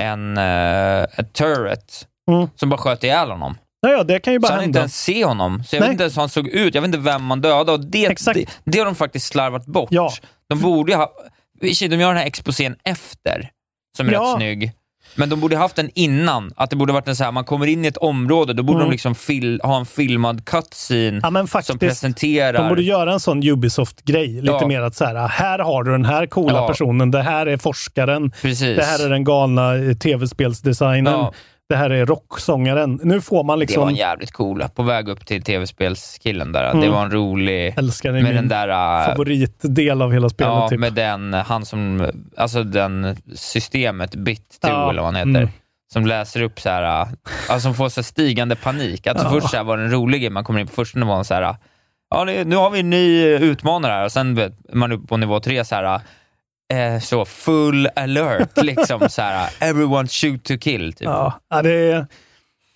en eh, ett turret Mm. som bara sköt ihjäl honom. Ja, det kan ju Så bara han inte hända. ens se honom. Så jag Nej. vet inte ens hur han såg ut. Jag vet inte vem man dödade. Och det, Exakt. det, det har de faktiskt slarvat bort. Ja. De borde ha... De gör den här exposén efter, som är Ja. rätt snygg. Men de borde haft den innan. Att det borde varit en så här, man kommer in i ett område, då borde Mm. de liksom fil, ha en filmad cutscene Ja, men som faktiskt, presenterar... De borde göra en sån Ubisoft-grej. Lite Ja. mer att så här, här har du den här coola Ja. personen, det här är forskaren, Precis. det här är den galna eh, tv-spelsdesignern. Det här är rocksångaren. Nu får man Det liksom... var en jävligt cool, på väg upp till tv-spelskillen där. Mm. Det var en rolig... Älskar det, med den där... äh, favoritdel av hela spelet. Ja, typ. med den, han som, alltså den systemet, Bit2 Ja, eller vad han heter, mm. som läser upp så här, äh, alltså som får så stigande panik. Att så Ja. först så var den rolige, man kommer in på första nivån så här, ja det, nu har vi en ny utmanare här och sen man upp på nivå tre så här, eh, så full alert, liksom så här, everyone shoot to kill. Typ. Ja, det, är-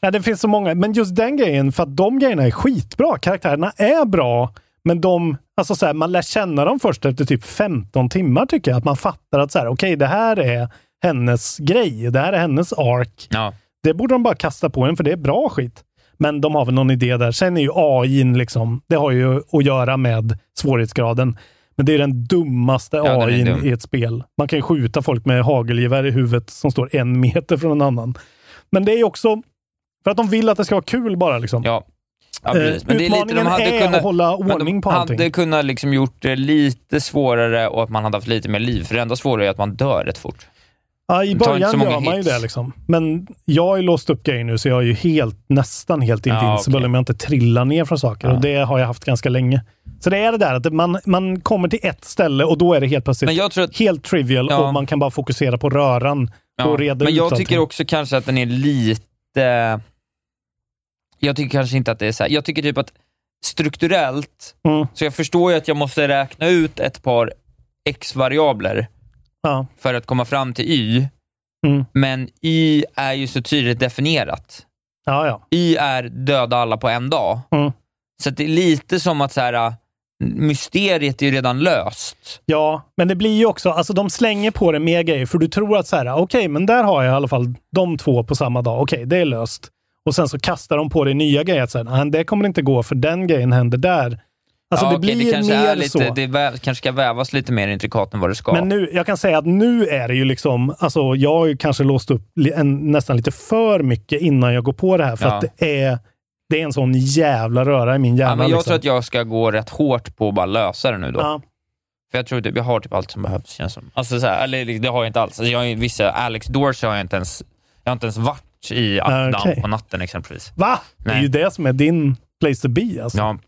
ja, det finns så många. Men just den grejen, för att de grejerna är skitbra. Karaktärerna är bra, men de, alltså så här, man lär känna dem först efter typ 15 timmar tycker jag. Att man fattar att så här, okej, det här är hennes grej. Det här är hennes ark. Ja. Det borde de bara kasta på en, för det är bra skit. Men de har väl någon idé där. Sen är ju AI, liksom, det har ju att göra med svårighetsgraden. Men det är den dummaste Ja, den AI dum. i ett spel. Man kan ju skjuta folk med hagelgevär i huvudet som står en meter från en annan. Men det är också för att de vill att det ska vara kul bara. Liksom. Ja. Ja, precis. Men det är lite, de utmaningen hade är kunnat, att hålla ordning de på allting. hade kunnat liksom gjort det lite svårare och att man hade haft lite mer liv. För det enda svåra är att man dör rätt fort. Ja, I början gör man ju hits. det. Liksom. Men jag har ju låst upp grejer nu, så jag är ju helt, nästan helt Ja, invincible okej. om jag inte trillar ner från saker. Ja. Och det har jag haft ganska länge. Så det är det där att man, man kommer till ett ställe och då är det helt plötsligt att, helt trivial Ja. och man kan bara fokusera på röran ja, och reda men ut jag tycker också kanske att den är lite... Jag tycker kanske inte att det är så här. Jag tycker typ att strukturellt, Mm. så jag förstår ju att jag måste räkna ut ett par x-variabler Ja. för att komma fram till y, Mm. men y är ju så tydligt definierat. Ja, ja. Y är döda alla på en dag. Mm. Så det är lite som att så här, äh, mysteriet är ju redan löst. Ja, men det blir ju också, alltså de slänger på det mer grejer, för du tror att så här, okej, men där har jag i alla fall de två på samma dag. Okej, det är löst. Och sen så kastar de på det nya grejer, att så här, "Nej, det kommer inte gå, för den grejen händer där. Alltså ja, det okej, blir det kanske mer lite, så. Det väv, kanske ska vävas lite mer intrikat än vad det ska. Men nu, jag kan säga att nu är det ju liksom, alltså jag har ju kanske låst upp en, nästan lite för mycket innan jag går på det här, för Ja. att det är, det är en sån jävla röra i min hjärna. ja, men jag liksom. tror att jag ska gå rätt hårt på att bara lösa det nu då. Ja. För jag tror typ, jag har typ allt som behövs känns som. Alltså så här, eller det har jag inte alls. Alltså, jag vissa, Alex Dorsey har jag inte ens, jag har inte ens varit i Updown okej. på natten exempelvis. Va? Det är Nej. ju det som är din place to be. Alltså. Ja,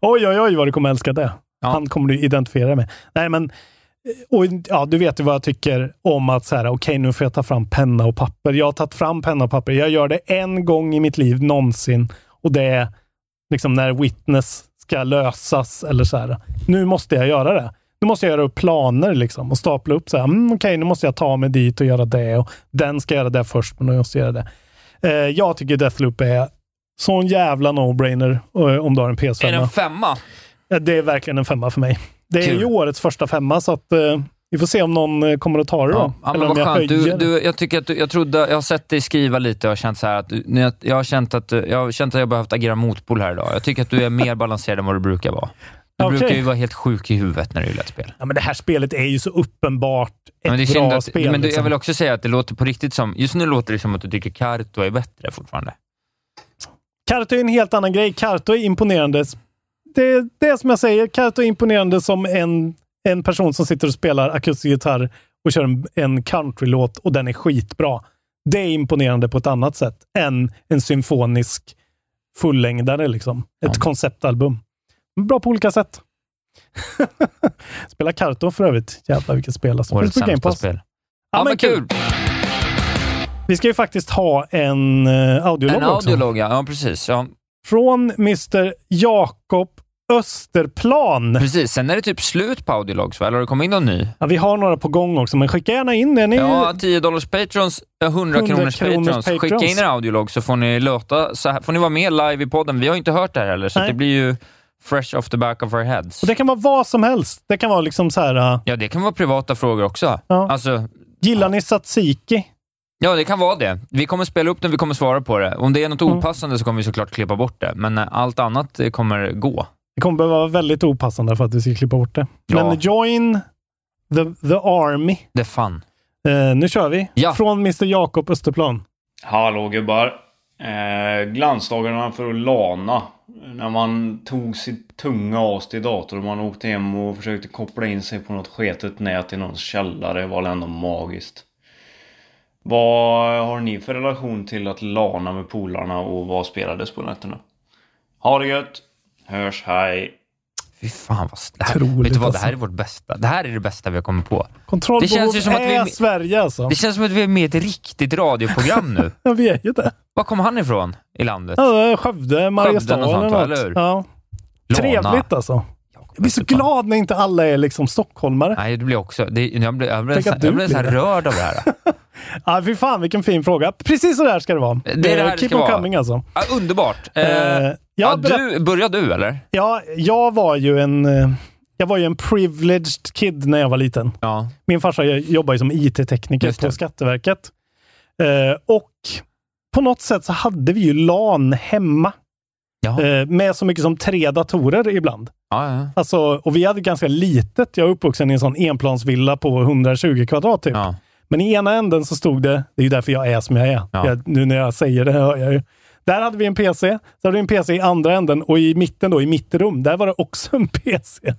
Oj, oj, oj vad du kommer älska det. Ja. Han kommer du identifiera dig med. Nej, men och, ja, du vet ju vad jag tycker om att så här, okej, nu får jag ta fram penna och papper. Jag har tagit fram penna och papper. Jag gör det en gång i mitt liv någonsin och det är liksom när Witness ska lösas eller så här. Nu måste jag göra det. Nu måste jag göra upp planer liksom och stapla upp så här. Mm, okej, nu måste jag ta mig dit och göra det och den ska göra det först, men nu måste jag göra det. Eh, jag tycker Deathloop är sån jävla no-brainer eh, om du har en PS5. är det en femma? Ja, Det är verkligen en femma för mig. Det är Kul. ju årets första femma, så att, eh, vi får se om någon eh, kommer att ta det då. Ja, Eller om jag skönt. Du, höjer. du, jag, tycker att du, jag, trodde, jag har sett dig skriva lite och känt så här att du, jag, jag, har känt att, du- jag har känt att jag behövt agera motpol här idag. Jag tycker att du är mer balanserad än vad du brukar vara. Du Okej. brukar ju vara helt sjuk i huvudet när du gillar ett spel. Ja, men det här spelet är ju så uppenbart ett Men, det bra att, spel. men du, liksom. jag vill också säga att det låter på riktigt som, just nu låter det som att du tycker Karto är bättre fortfarande. Karto är en helt annan grej. Karto är imponerande. Det, det är som jag säger, Karto är imponerande som en, en person som sitter och spelar akustisk gitarr och kör en, en countrylåt och den är skitbra. Det är imponerande på ett annat sätt än en symfonisk fullängdare, liksom. Ett konceptalbum. Bra på olika sätt. Spela Karto för övrigt. Jävlar vilket spel. Alltså. Årets sämsta spel. Ja, Ja, men men kul! Vi ska ju faktiskt ha en uh, audiolog En också. audiolog, ja. ja precis. Ja. Från Mr Jakob Österplan. Precis, sen är det typ slut på audiologs, va? Eller har det kommit in någon ny? Ja, vi har några på gång också, men skicka gärna in det. Ni, Ja, 10 dollars patrons, eh, 100 kronors 100 kronors patrons. Skicka patrons. in er audiolog så får ni låta så här, får ni vara med live i podden. Vi har ju inte hört det här heller, så det blir ju fresh off the back of our heads. Och det kan vara vad som helst. Det kan vara liksom så här, uh, Ja, det kan vara privata frågor också. Ja. Alltså, gillar ni tzatziki? Ja, det kan vara det. Vi kommer spela upp det, vi kommer svara på det. Om det är något Mm. opassande så kommer vi såklart klippa bort det, men eh, allt annat eh, kommer gå. Det kommer behöva vara väldigt opassande för att vi ska klippa bort det. Ja. Men join the, the army. Det är fun. Eh, nu kör vi. Ja. Från Mr Jakob Österplan. Hallå gubbar. Eh, glansdagarna för att lana. När man tog sitt tunga as till dator och man åkte hem och försökte koppla in sig på något sketet nät i någons källare var väl ändå magiskt. Vad har ni för relation till att lana med polarna och vad spelades på nätterna? Ha det gött! Hörs, hej! Fy fan vad... Det här, vet du vad, det här är vårt bästa. Det här är det bästa vi har kommit på. Kontrollbehov Det känns ju som att vi är med- Sverige alltså. Det känns som att vi är med i ett riktigt radioprogram nu. Ja, vi är ju det. Var kommer han ifrån i landet? Ja, Skövde, Mariestad eller något. eller hur? Ja. Trevligt alltså. Jag blir så glad när inte alla är liksom stockholmare. Nej, det blir också... Det, jag blir, jag blir, Tänk så, jag blir så här det. rörd av det här. Ja, fy fan vilken fin fråga. Precis så där ska det vara. Det är det här Eh, det Keep ska on vara. coming alltså. Ja, underbart! Eh, Eh, ja, du, börjar du eller? Ja, jag var ju en... eh, Jag var ju en privileged kid när jag var liten. Ja. Min farsa jobbar ju som IT-tekniker det. på Skatteverket. Eh, och på något sätt så hade vi ju LAN hemma. Eh, med så mycket som tre datorer ibland. Ja, ja. Alltså, och vi hade ganska litet. Jag är uppvuxen i en sån enplansvilla på 1120 kvadrat typ. Ja. Men i ena änden så stod det, det är ju därför jag är som jag är. Ja. Jag, nu när jag säger det hör jag ju. Där hade vi en PC. Så hade vi en PC i andra änden och i mitten då, i mitt rum, där var det också en PC.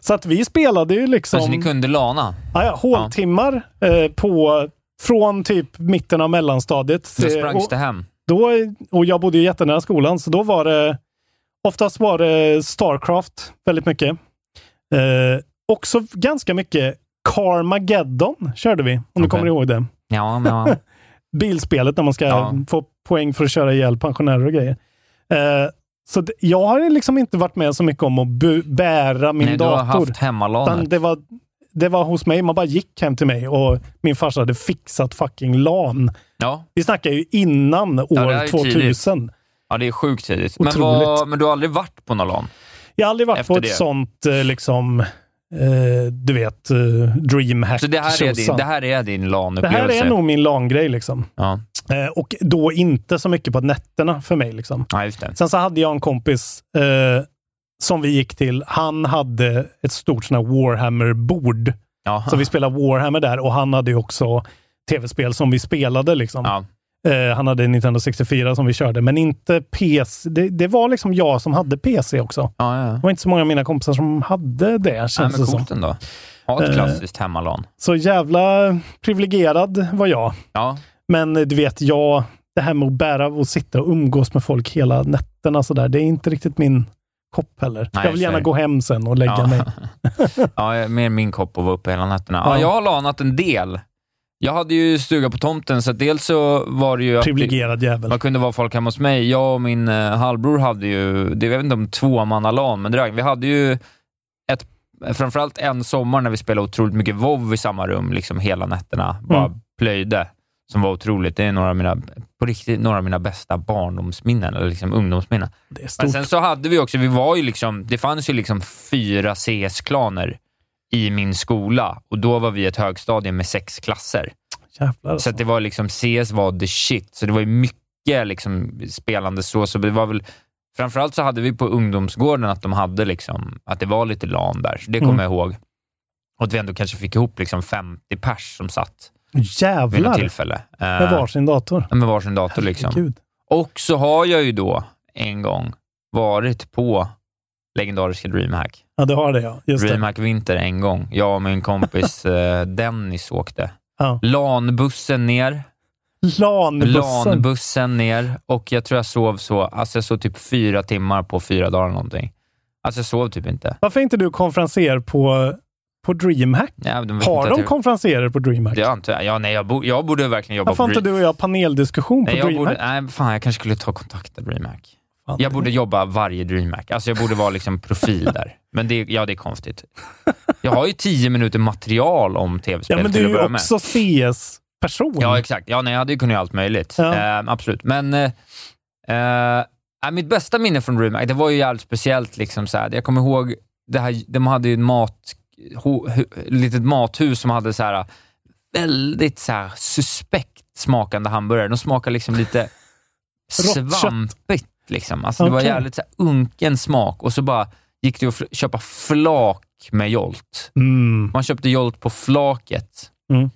Så att vi spelade ju liksom... Alltså ni kunde lana? Ja, ja, håltimmar eh, på, från typ mitten av mellanstadiet. Då sprangs det hem? då, och jag bodde ju jättenära skolan, så då var det oftast var det Starcraft väldigt mycket. Eh, också ganska mycket Carmageddon körde vi, om du Okej. kommer ihåg det. Ja, ja. Bilspelet när man ska Ja. få poäng för att köra ihjäl pensionärer och grejer. Eh, så jag har liksom inte varit med så mycket om att bu- bära min Nej, du har dator. haft Utan hemmalanet. det var, det var hos mig. Man bara gick hem till mig och min farsa hade fixat fucking LAN. Ja. Vi snackar ju innan år är 2000. Ja, det är sjukt tidigt. Men, vad, men du har aldrig varit på någon LAN? Jag har aldrig varit Efter på ett det. sånt, eh, liksom, eh, du vet, uh, dreamhack Så det här, är din, det här är din Det LAN-upplevelse? här är nog min LAN-grej. Liksom. Ja. Eh, och då inte så mycket på nätterna för mig. Liksom. ja, det. Sen så hade jag en kompis eh, som vi gick till. Han hade ett stort Warhammer-bord. Så vi spelade Warhammer där och han hade ju också tv-spel som vi spelade. Liksom. Ja. Eh, han hade Nintendo 64 som vi körde, men inte PC. Det, det var liksom jag som hade PC också. Ja, ja. Det var inte så många av mina kompisar som hade det, Nej, känns men det som. coolt ändå. Ha ett Eh. klassiskt hemmalan. Så jävla privilegierad var jag. Ja. Men eh, du vet, jag, det här med att bära och sitta och umgås med folk hela nätterna sådär, det är inte riktigt min kopp heller. Nej, jag vill så är gärna gå hem sen och lägga Ja. mig. ja, mer min kopp att vara uppe hela nätterna. Ja. Ja. jag har lanat en del. Jag hade ju stuga på tomten, så dels så var det ju... Privilegierad jävel. Man kunde vara folk hemma hos mig. Jag och min eh, halvbror hade ju, det, jag vet inte om tvåmannalan, men det, vi hade ju ett, framförallt en sommar när vi spelade otroligt mycket WoW i samma rum, liksom hela nätterna. Bara Mm. plöjde, som var otroligt. Det är några av mina, på riktigt, några av mina bästa barndomsminnen, eller liksom ungdomsminnen. Det är Men stort. sen så hade vi också, vi var ju liksom, det fanns ju liksom fyra CS-klaner i min skola och då var vi ett högstadie med sex klasser. Jävlar alltså. Så att det var liksom, CS var the shit. Så det var ju mycket liksom spelande så. så det var väl, framförallt så hade vi på ungdomsgården att de hade liksom, att det var lite LAN där. Så det kommer Mm. jag ihåg. Och att vi ändå kanske fick ihop liksom 50 pers som satt vid något Jävlar! tillfälle. Med Eh, varsin dator. med varsin dator liksom. Och så har jag ju då en gång varit på legendariska DreamHack. Ja, du har det ja. Just det. DreamHack Vinter en gång. Jag och min kompis eh, Dennis åkte. Ja. LAN-bussen ner. LAN-bussen. LAN-bussen ner och jag tror jag sov så, alltså jag sov typ fyra timmar på fyra dagar någonting. Alltså jag sov typ inte. Varför är inte du konferenser på, på DreamHack? Ja, de Har inte de jag- konferenser på DreamHack? Jag antar, ja, nej, jag, bo, jag borde verkligen jobba Varför på inte Dream- du och jag paneldiskussion på Nej, jag DreamHack? borde, nej, fan, jag kanske skulle ta kontakt med DreamHack. Fan, Jag borde jobba varje DreamHack. Alltså jag borde vara liksom profil där. Men det, ja, det är konstigt. Jag har ju tio minuter material om tv-spel Ja, men du är ju också CS-person. Ja, exakt. Ja, nej, jag hade ju kunnat göra allt möjligt. Ja. Eh, absolut. Men eh, äh, mitt bästa minne från DreamHack, det var ju jävligt speciellt. Liksom, så här. Jag kommer ihåg, det här, de hade ju ett mat, ho, hu, litet mathus som hade så här, väldigt så här, suspekt smakande hamburgare. De smakade liksom lite svampigt. Liksom. Alltså, Det var jävligt så här, unken smak och så bara gick det att köpa flak med Jolt. Mm. Man köpte Jolt på flaket. Mm.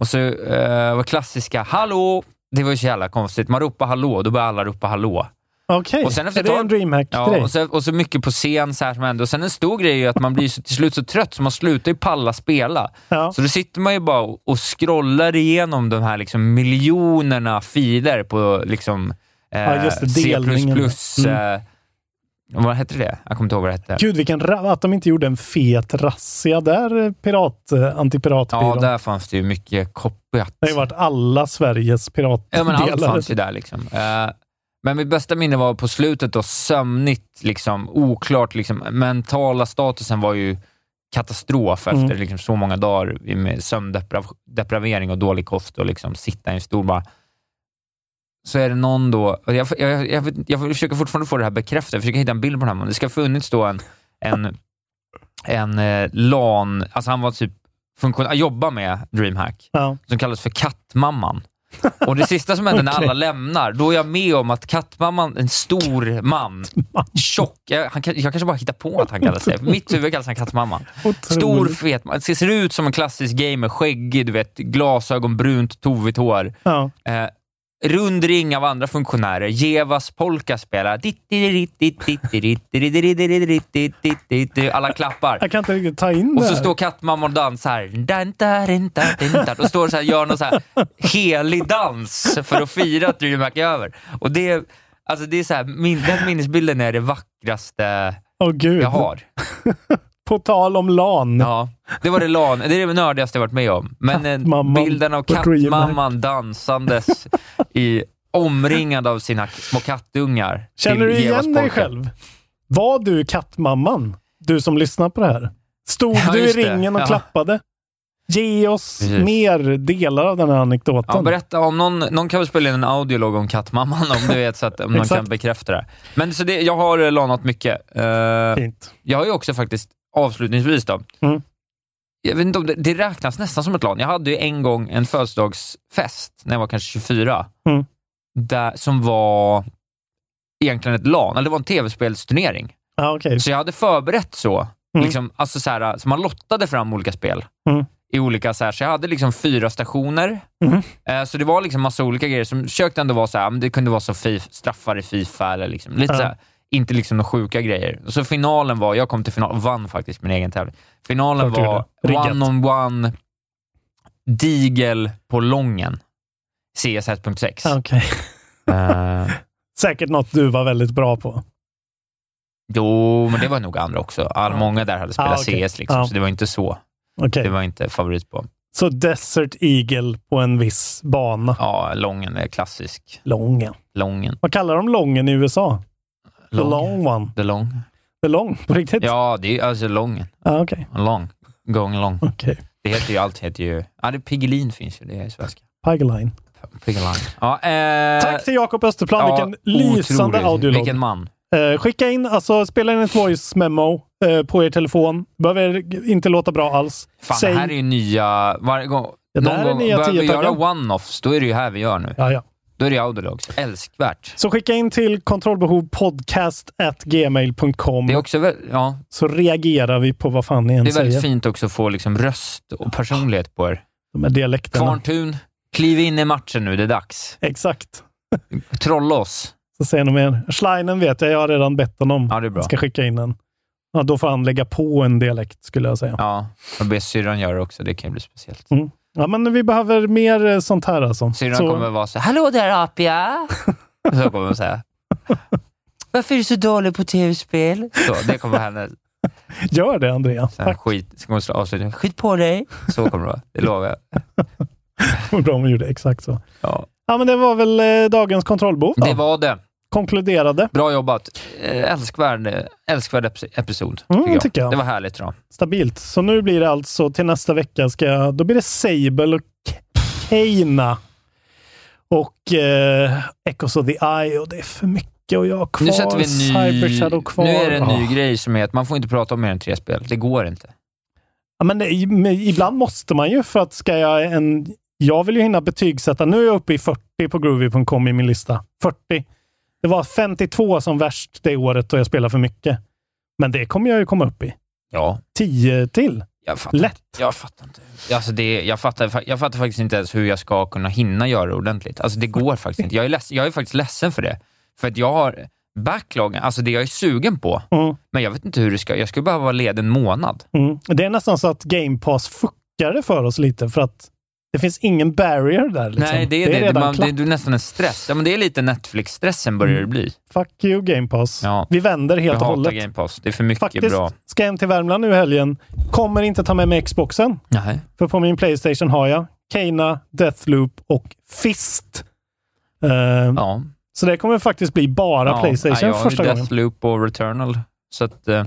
Och så eh, var klassiska hallå. Det var ju så jävla konstigt. Man ropar hallå, då börjar alla ropa hallå. Okej, efter är det en DreamHack-grej? Ja, och, så, och så mycket på scen så här som händer. Och sen en stor grej är ju att man blir så, till slut så trött så man slutar ju palla spela. Så då sitter man ju bara och, och scrollar igenom de här liksom miljonerna filer på liksom, Ja, just det, C++. delningen. Mm. Eh, vad hette det? Jag kommer inte ihåg vad det hette. Gud, vilken att de inte gjorde en fet razzia där, eh, pirat, eh, antipiratbyrån. Ja, där fanns det ju mycket kopplat. Det har ju varit alla Sveriges piratdelar. Ja, men allt fanns ju där. Liksom. Eh, men mitt bästa minne var på slutet då, sömnigt, liksom, oklart. Liksom, mentala statusen var ju katastrof Mm. efter liksom, så många dagar med sömndepravering och dålig kost och liksom, sitta i en stol bara. Så är det någon då, jag, jag, jag, jag försöker fortfarande få det här bekräftat, jag försöker hitta en bild på den här mannen. Det ska ha funnits då en, en, en eh, LAN, alltså han var typ funktion, jobba med DreamHack, Ja. som kallas för Kattmamman. Och det sista som händer när alla lämnar, då är jag med om att Kattmamman, en stor man, tjock, jag, han, jag kanske bara hittar på att han kallar sig, För mitt huvud kallas han Kattmamman. Stor, fet man, ser ser ut som en klassisk gamer, skäggig, du vet, glasögon, brunt, tovigt hår. Ja. Eh, rund ring av andra funktionärer. Jevas polka spelar. Alla klappar. Jag kan inte riktigt ta in det Och så står kattmamman och dansar. Och står så här, gör någon så här helig dans för att fira att DreamHack är över. Och det, alltså det är så här, min, den minnesbilden är det vackraste oh, gud. jag har. På tal om LAN. Ja, det var det LAN. Det är det nördigaste jag varit med om. Men eh, bilden av kattmamman dansandes i, omringad av sina små kattungar. Känner du igen dig själv? Var du kattmamman? Du som lyssnar på det här. Stod Ja, du i ringen och Ja. klappade? Ge oss Precis. mer delar av den här anekdoten. Ja, berätta om någon, någon kan väl spela in en audiolog om kattmamman om du vet så att om någon kan bekräfta det. Men så det, jag har lanat mycket. Eh, Fint. Jag har ju också faktiskt, avslutningsvis då, Mm. jag vet inte om det, det räknas nästan som ett LAN. Jag hade ju en gång en födelsedagsfest när jag var kanske 24, Mm. där, som var egentligen ett LAN, eller det var en tv-spelsturnering. Ja, okej. Så jag hade förberett så, Mm. liksom, alltså så, här, så man lottade fram olika spel. Mm. I olika, så, här, så jag hade liksom fyra stationer. Mhm. Eh, så det var liksom massa olika grejer som försökte ändå vara så här, men det kunde vara så straffar i Fifa eller liksom, lite så här, inte liksom några sjuka grejer. Så finalen var, jag kom till final vann faktiskt min egen tävling. Finalen var one-on-one digel på Lången. CS 1.6. Ja, okej. Eh, Säkert något du var väldigt bra på. jo, men det var nog andra också. All, Ja. Många där hade spelat Ah, okej. CS, liksom, Ja. så det var inte så. Okej. Det var inte favorit på. Så Desert Eagle på en viss bana. Ja, Lången är klassisk. Lången. Lången. Vad kallar de lången i USA? The long one. The long. The long, på riktigt? Ja, det är alltså Lången. Ja, okej. Long. Going long. Okej. Det heter ju, allt heter ju... Ja, det Piggelin finns ju, det är svenska. Pipeline. Piggelin. Ja, eh, Tack till Jakob Österplan. ja, Vilken lysande audiolog. Vilken man. Eh, skicka in, alltså spela in ett voice memo eh, på er telefon. Behöver inte låta bra alls. Fan, Säg- det här är ju nya... Varje gång... Ja, det här är gång nya börjar vi göra one-offs, då är det ju här vi gör nu. Ja, ja. Då är det audiologs. Älskvärt. Så skicka in till kontrollbehovpodcast.gmail.com Det är också väl, ja, så reagerar vi på vad fan ni än det är väldigt säger. fint också att få liksom röst och personlighet på er. De här dialekterna. Kvarntun, kliv in i matchen nu, det är dags. Exakt. Trolla oss. Så säger de mer. Schleinen vet jag, jag har redan bett honom. Ja, det är bra. Jag ska skicka in en. Ja, då får han lägga på en dialekt skulle jag säga. Ja, och be syrran göra det också. Det kan ju bli speciellt. Mm. Ja, men vi behöver mer eh, sånt här alltså. Syrran Så- kommer vara så Hallå där apia! så kommer hon säga. Varför är du så dålig på tv-spel? Så, det kommer henne. Gör det Andrea. Så här, skit, så kommer hon avslutningen. Skit på dig! Så kommer det vara. Det lovar jag. Vad bra om vi gjorde exakt så. Ja. Ja, men det var väl eh, dagens kontrollbov. då. Det var det. Konkluderade. Bra jobbat. Eh, Älskvärd, eh, älskvärd ep- episod, Mm, tycker, jag. tycker jag. Det var härligt idag. Stabilt. Så nu blir det alltså till nästa vecka, ska jag, då blir det Sable och Keina. Och eh, Echoes of the Eye och det är för mycket och jag har kvar Nu sätter vi en ny... Cyber kvar. Nu är det en ny Ah. grej som är att man får inte prata om mer än tre spel. Det går inte. Ja, men, det- men ibland måste man ju för att ska jag en... Jag vill ju hinna betygsätta. Nu är jag uppe i 40 på Groovy.com i min lista. 40. Det var 52 som värst det året då jag spelade för mycket. Men det kommer jag ju komma upp i. Ja. 10 till. Jag fattar, Lätt. Jag fattar inte. Alltså det, jag, fattar, jag fattar faktiskt inte ens hur jag ska kunna hinna göra det ordentligt. Alltså det går faktiskt inte. Jag är, leds, jag är faktiskt ledsen för det. För att jag har backloggen, alltså det jag är sugen på, Mm. men jag vet inte hur det ska... Jag skulle behöva vara ledig en månad. Mm. Det är nästan så att Game Pass fuckar det för oss lite, för att det finns ingen barrier där. Liksom. Nej, det är det. det, redan man, klart. det är nästan en stress. Ja, men det är lite Netflix-stressen börjar det bli. Fuck you Game Pass. Ja. Vi vänder helt jag och hållet. Game Pass. Det är för mycket Faktiskt bra. ska jag hem till Värmland nu i helgen. Kommer inte ta med mig Xboxen. Nej. För på min Playstation har jag Kena, Deathloop och Fist. Eh, Ja. Så det kommer faktiskt bli bara ja. Playstation jag har första gången. Deathloop och Returnal. Så att... Uh,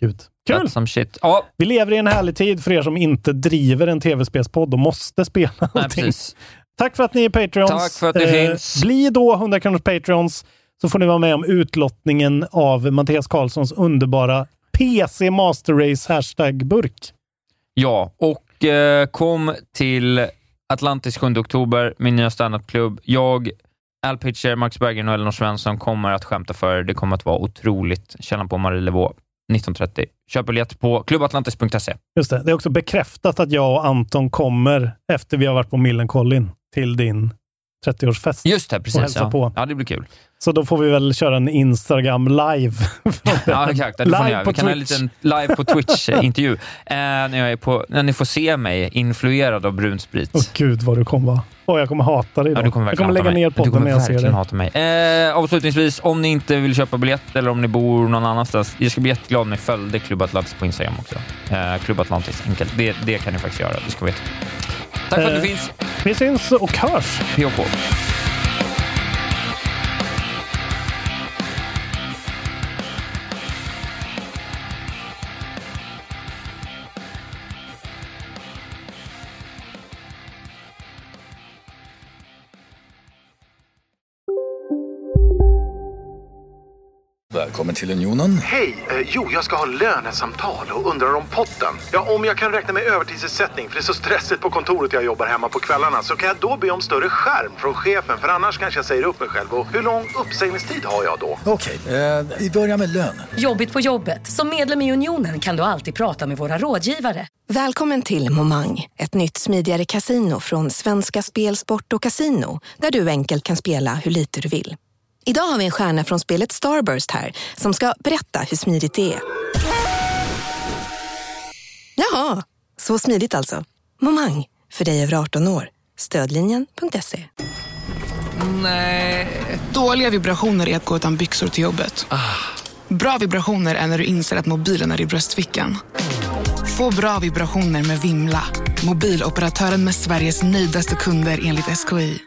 Gud. Kul! Some shit. Ja, Vi lever i en härlig tid för er som inte driver en tv-spelspodd och måste spela nej, någonting. precis. Tack för att ni är Patreons. Tack för att ni finns. Bli då 100 kronors Patreons så får ni vara med om utlottningen av Mattias Karlssons underbara PC Master Race hashtag burk. Ja, och eh, kom till Atlantis 7 oktober, min nya standupklubb. Jag, Al Pitcher, Max Berggren och Elinor Svensson kommer att skämta för er. Det kommer att vara otroligt. Källan på Marie Levaux, 19.30. Köp biljett på klubbatlantis.se. Just det. Det är också bekräftat att jag och Anton kommer efter vi har varit på Millencolin till din 30-årsfest. Just det, Och precis. hälsa Ja. på. ja, det blir kul. Så då får vi väl köra en Instagram live. Ja, exakt. Det får ni Live göra. på Vi kan ha en Twitch. liten live på Twitch-intervju. eh, när, jag är på, när ni får se mig influerad av brun sprit. Åh gud vad du kommer vara. Åh, jag kommer hata dig då. Ja, du kommer jag kommer lägga mig. ner podden när jag ser det. hata mig. Eh, avslutningsvis, om ni inte vill köpa biljett eller om ni bor någon annanstans. Jag ska bli jätteglad om ni följde Klubb Atlantis på Instagram också. Eh, Klubb Atlantis, enkelt. Det, det kan ni faktiskt göra. Det ska veta. Tack för att Eh, du finns. Vi syns och hörs. PK. Välkommen till Unionen. Hej! Eh, jo, jag ska ha lönesamtal och undrar om potten. Ja, om jag kan räkna med övertidsersättning för det är så stressigt på kontoret jag jobbar hemma på kvällarna så kan jag då be om större skärm från chefen för annars kanske jag säger upp mig själv. Och hur lång uppsägningstid har jag då? Okej, eh, vi börjar med lön. Jobbigt på jobbet. Som medlem i Unionen kan du alltid prata med våra rådgivare. Välkommen till Momang, ett nytt smidigare casino från Svenska Spel, Sport och Casino där du enkelt kan spela hur lite du vill. Idag har vi en stjärna från spelet Starburst här som ska berätta hur smidigt det är. Jaha, så smidigt alltså. Momang, för dig över 18 år. Stödlinjen.se. Nej. Dåliga vibrationer är att gå utan byxor till jobbet. Bra vibrationer är när du inser att mobilen är i bröstfickan. Få bra vibrationer med Vimla. Mobiloperatören med Sveriges nöjdaste kunder enligt SKI.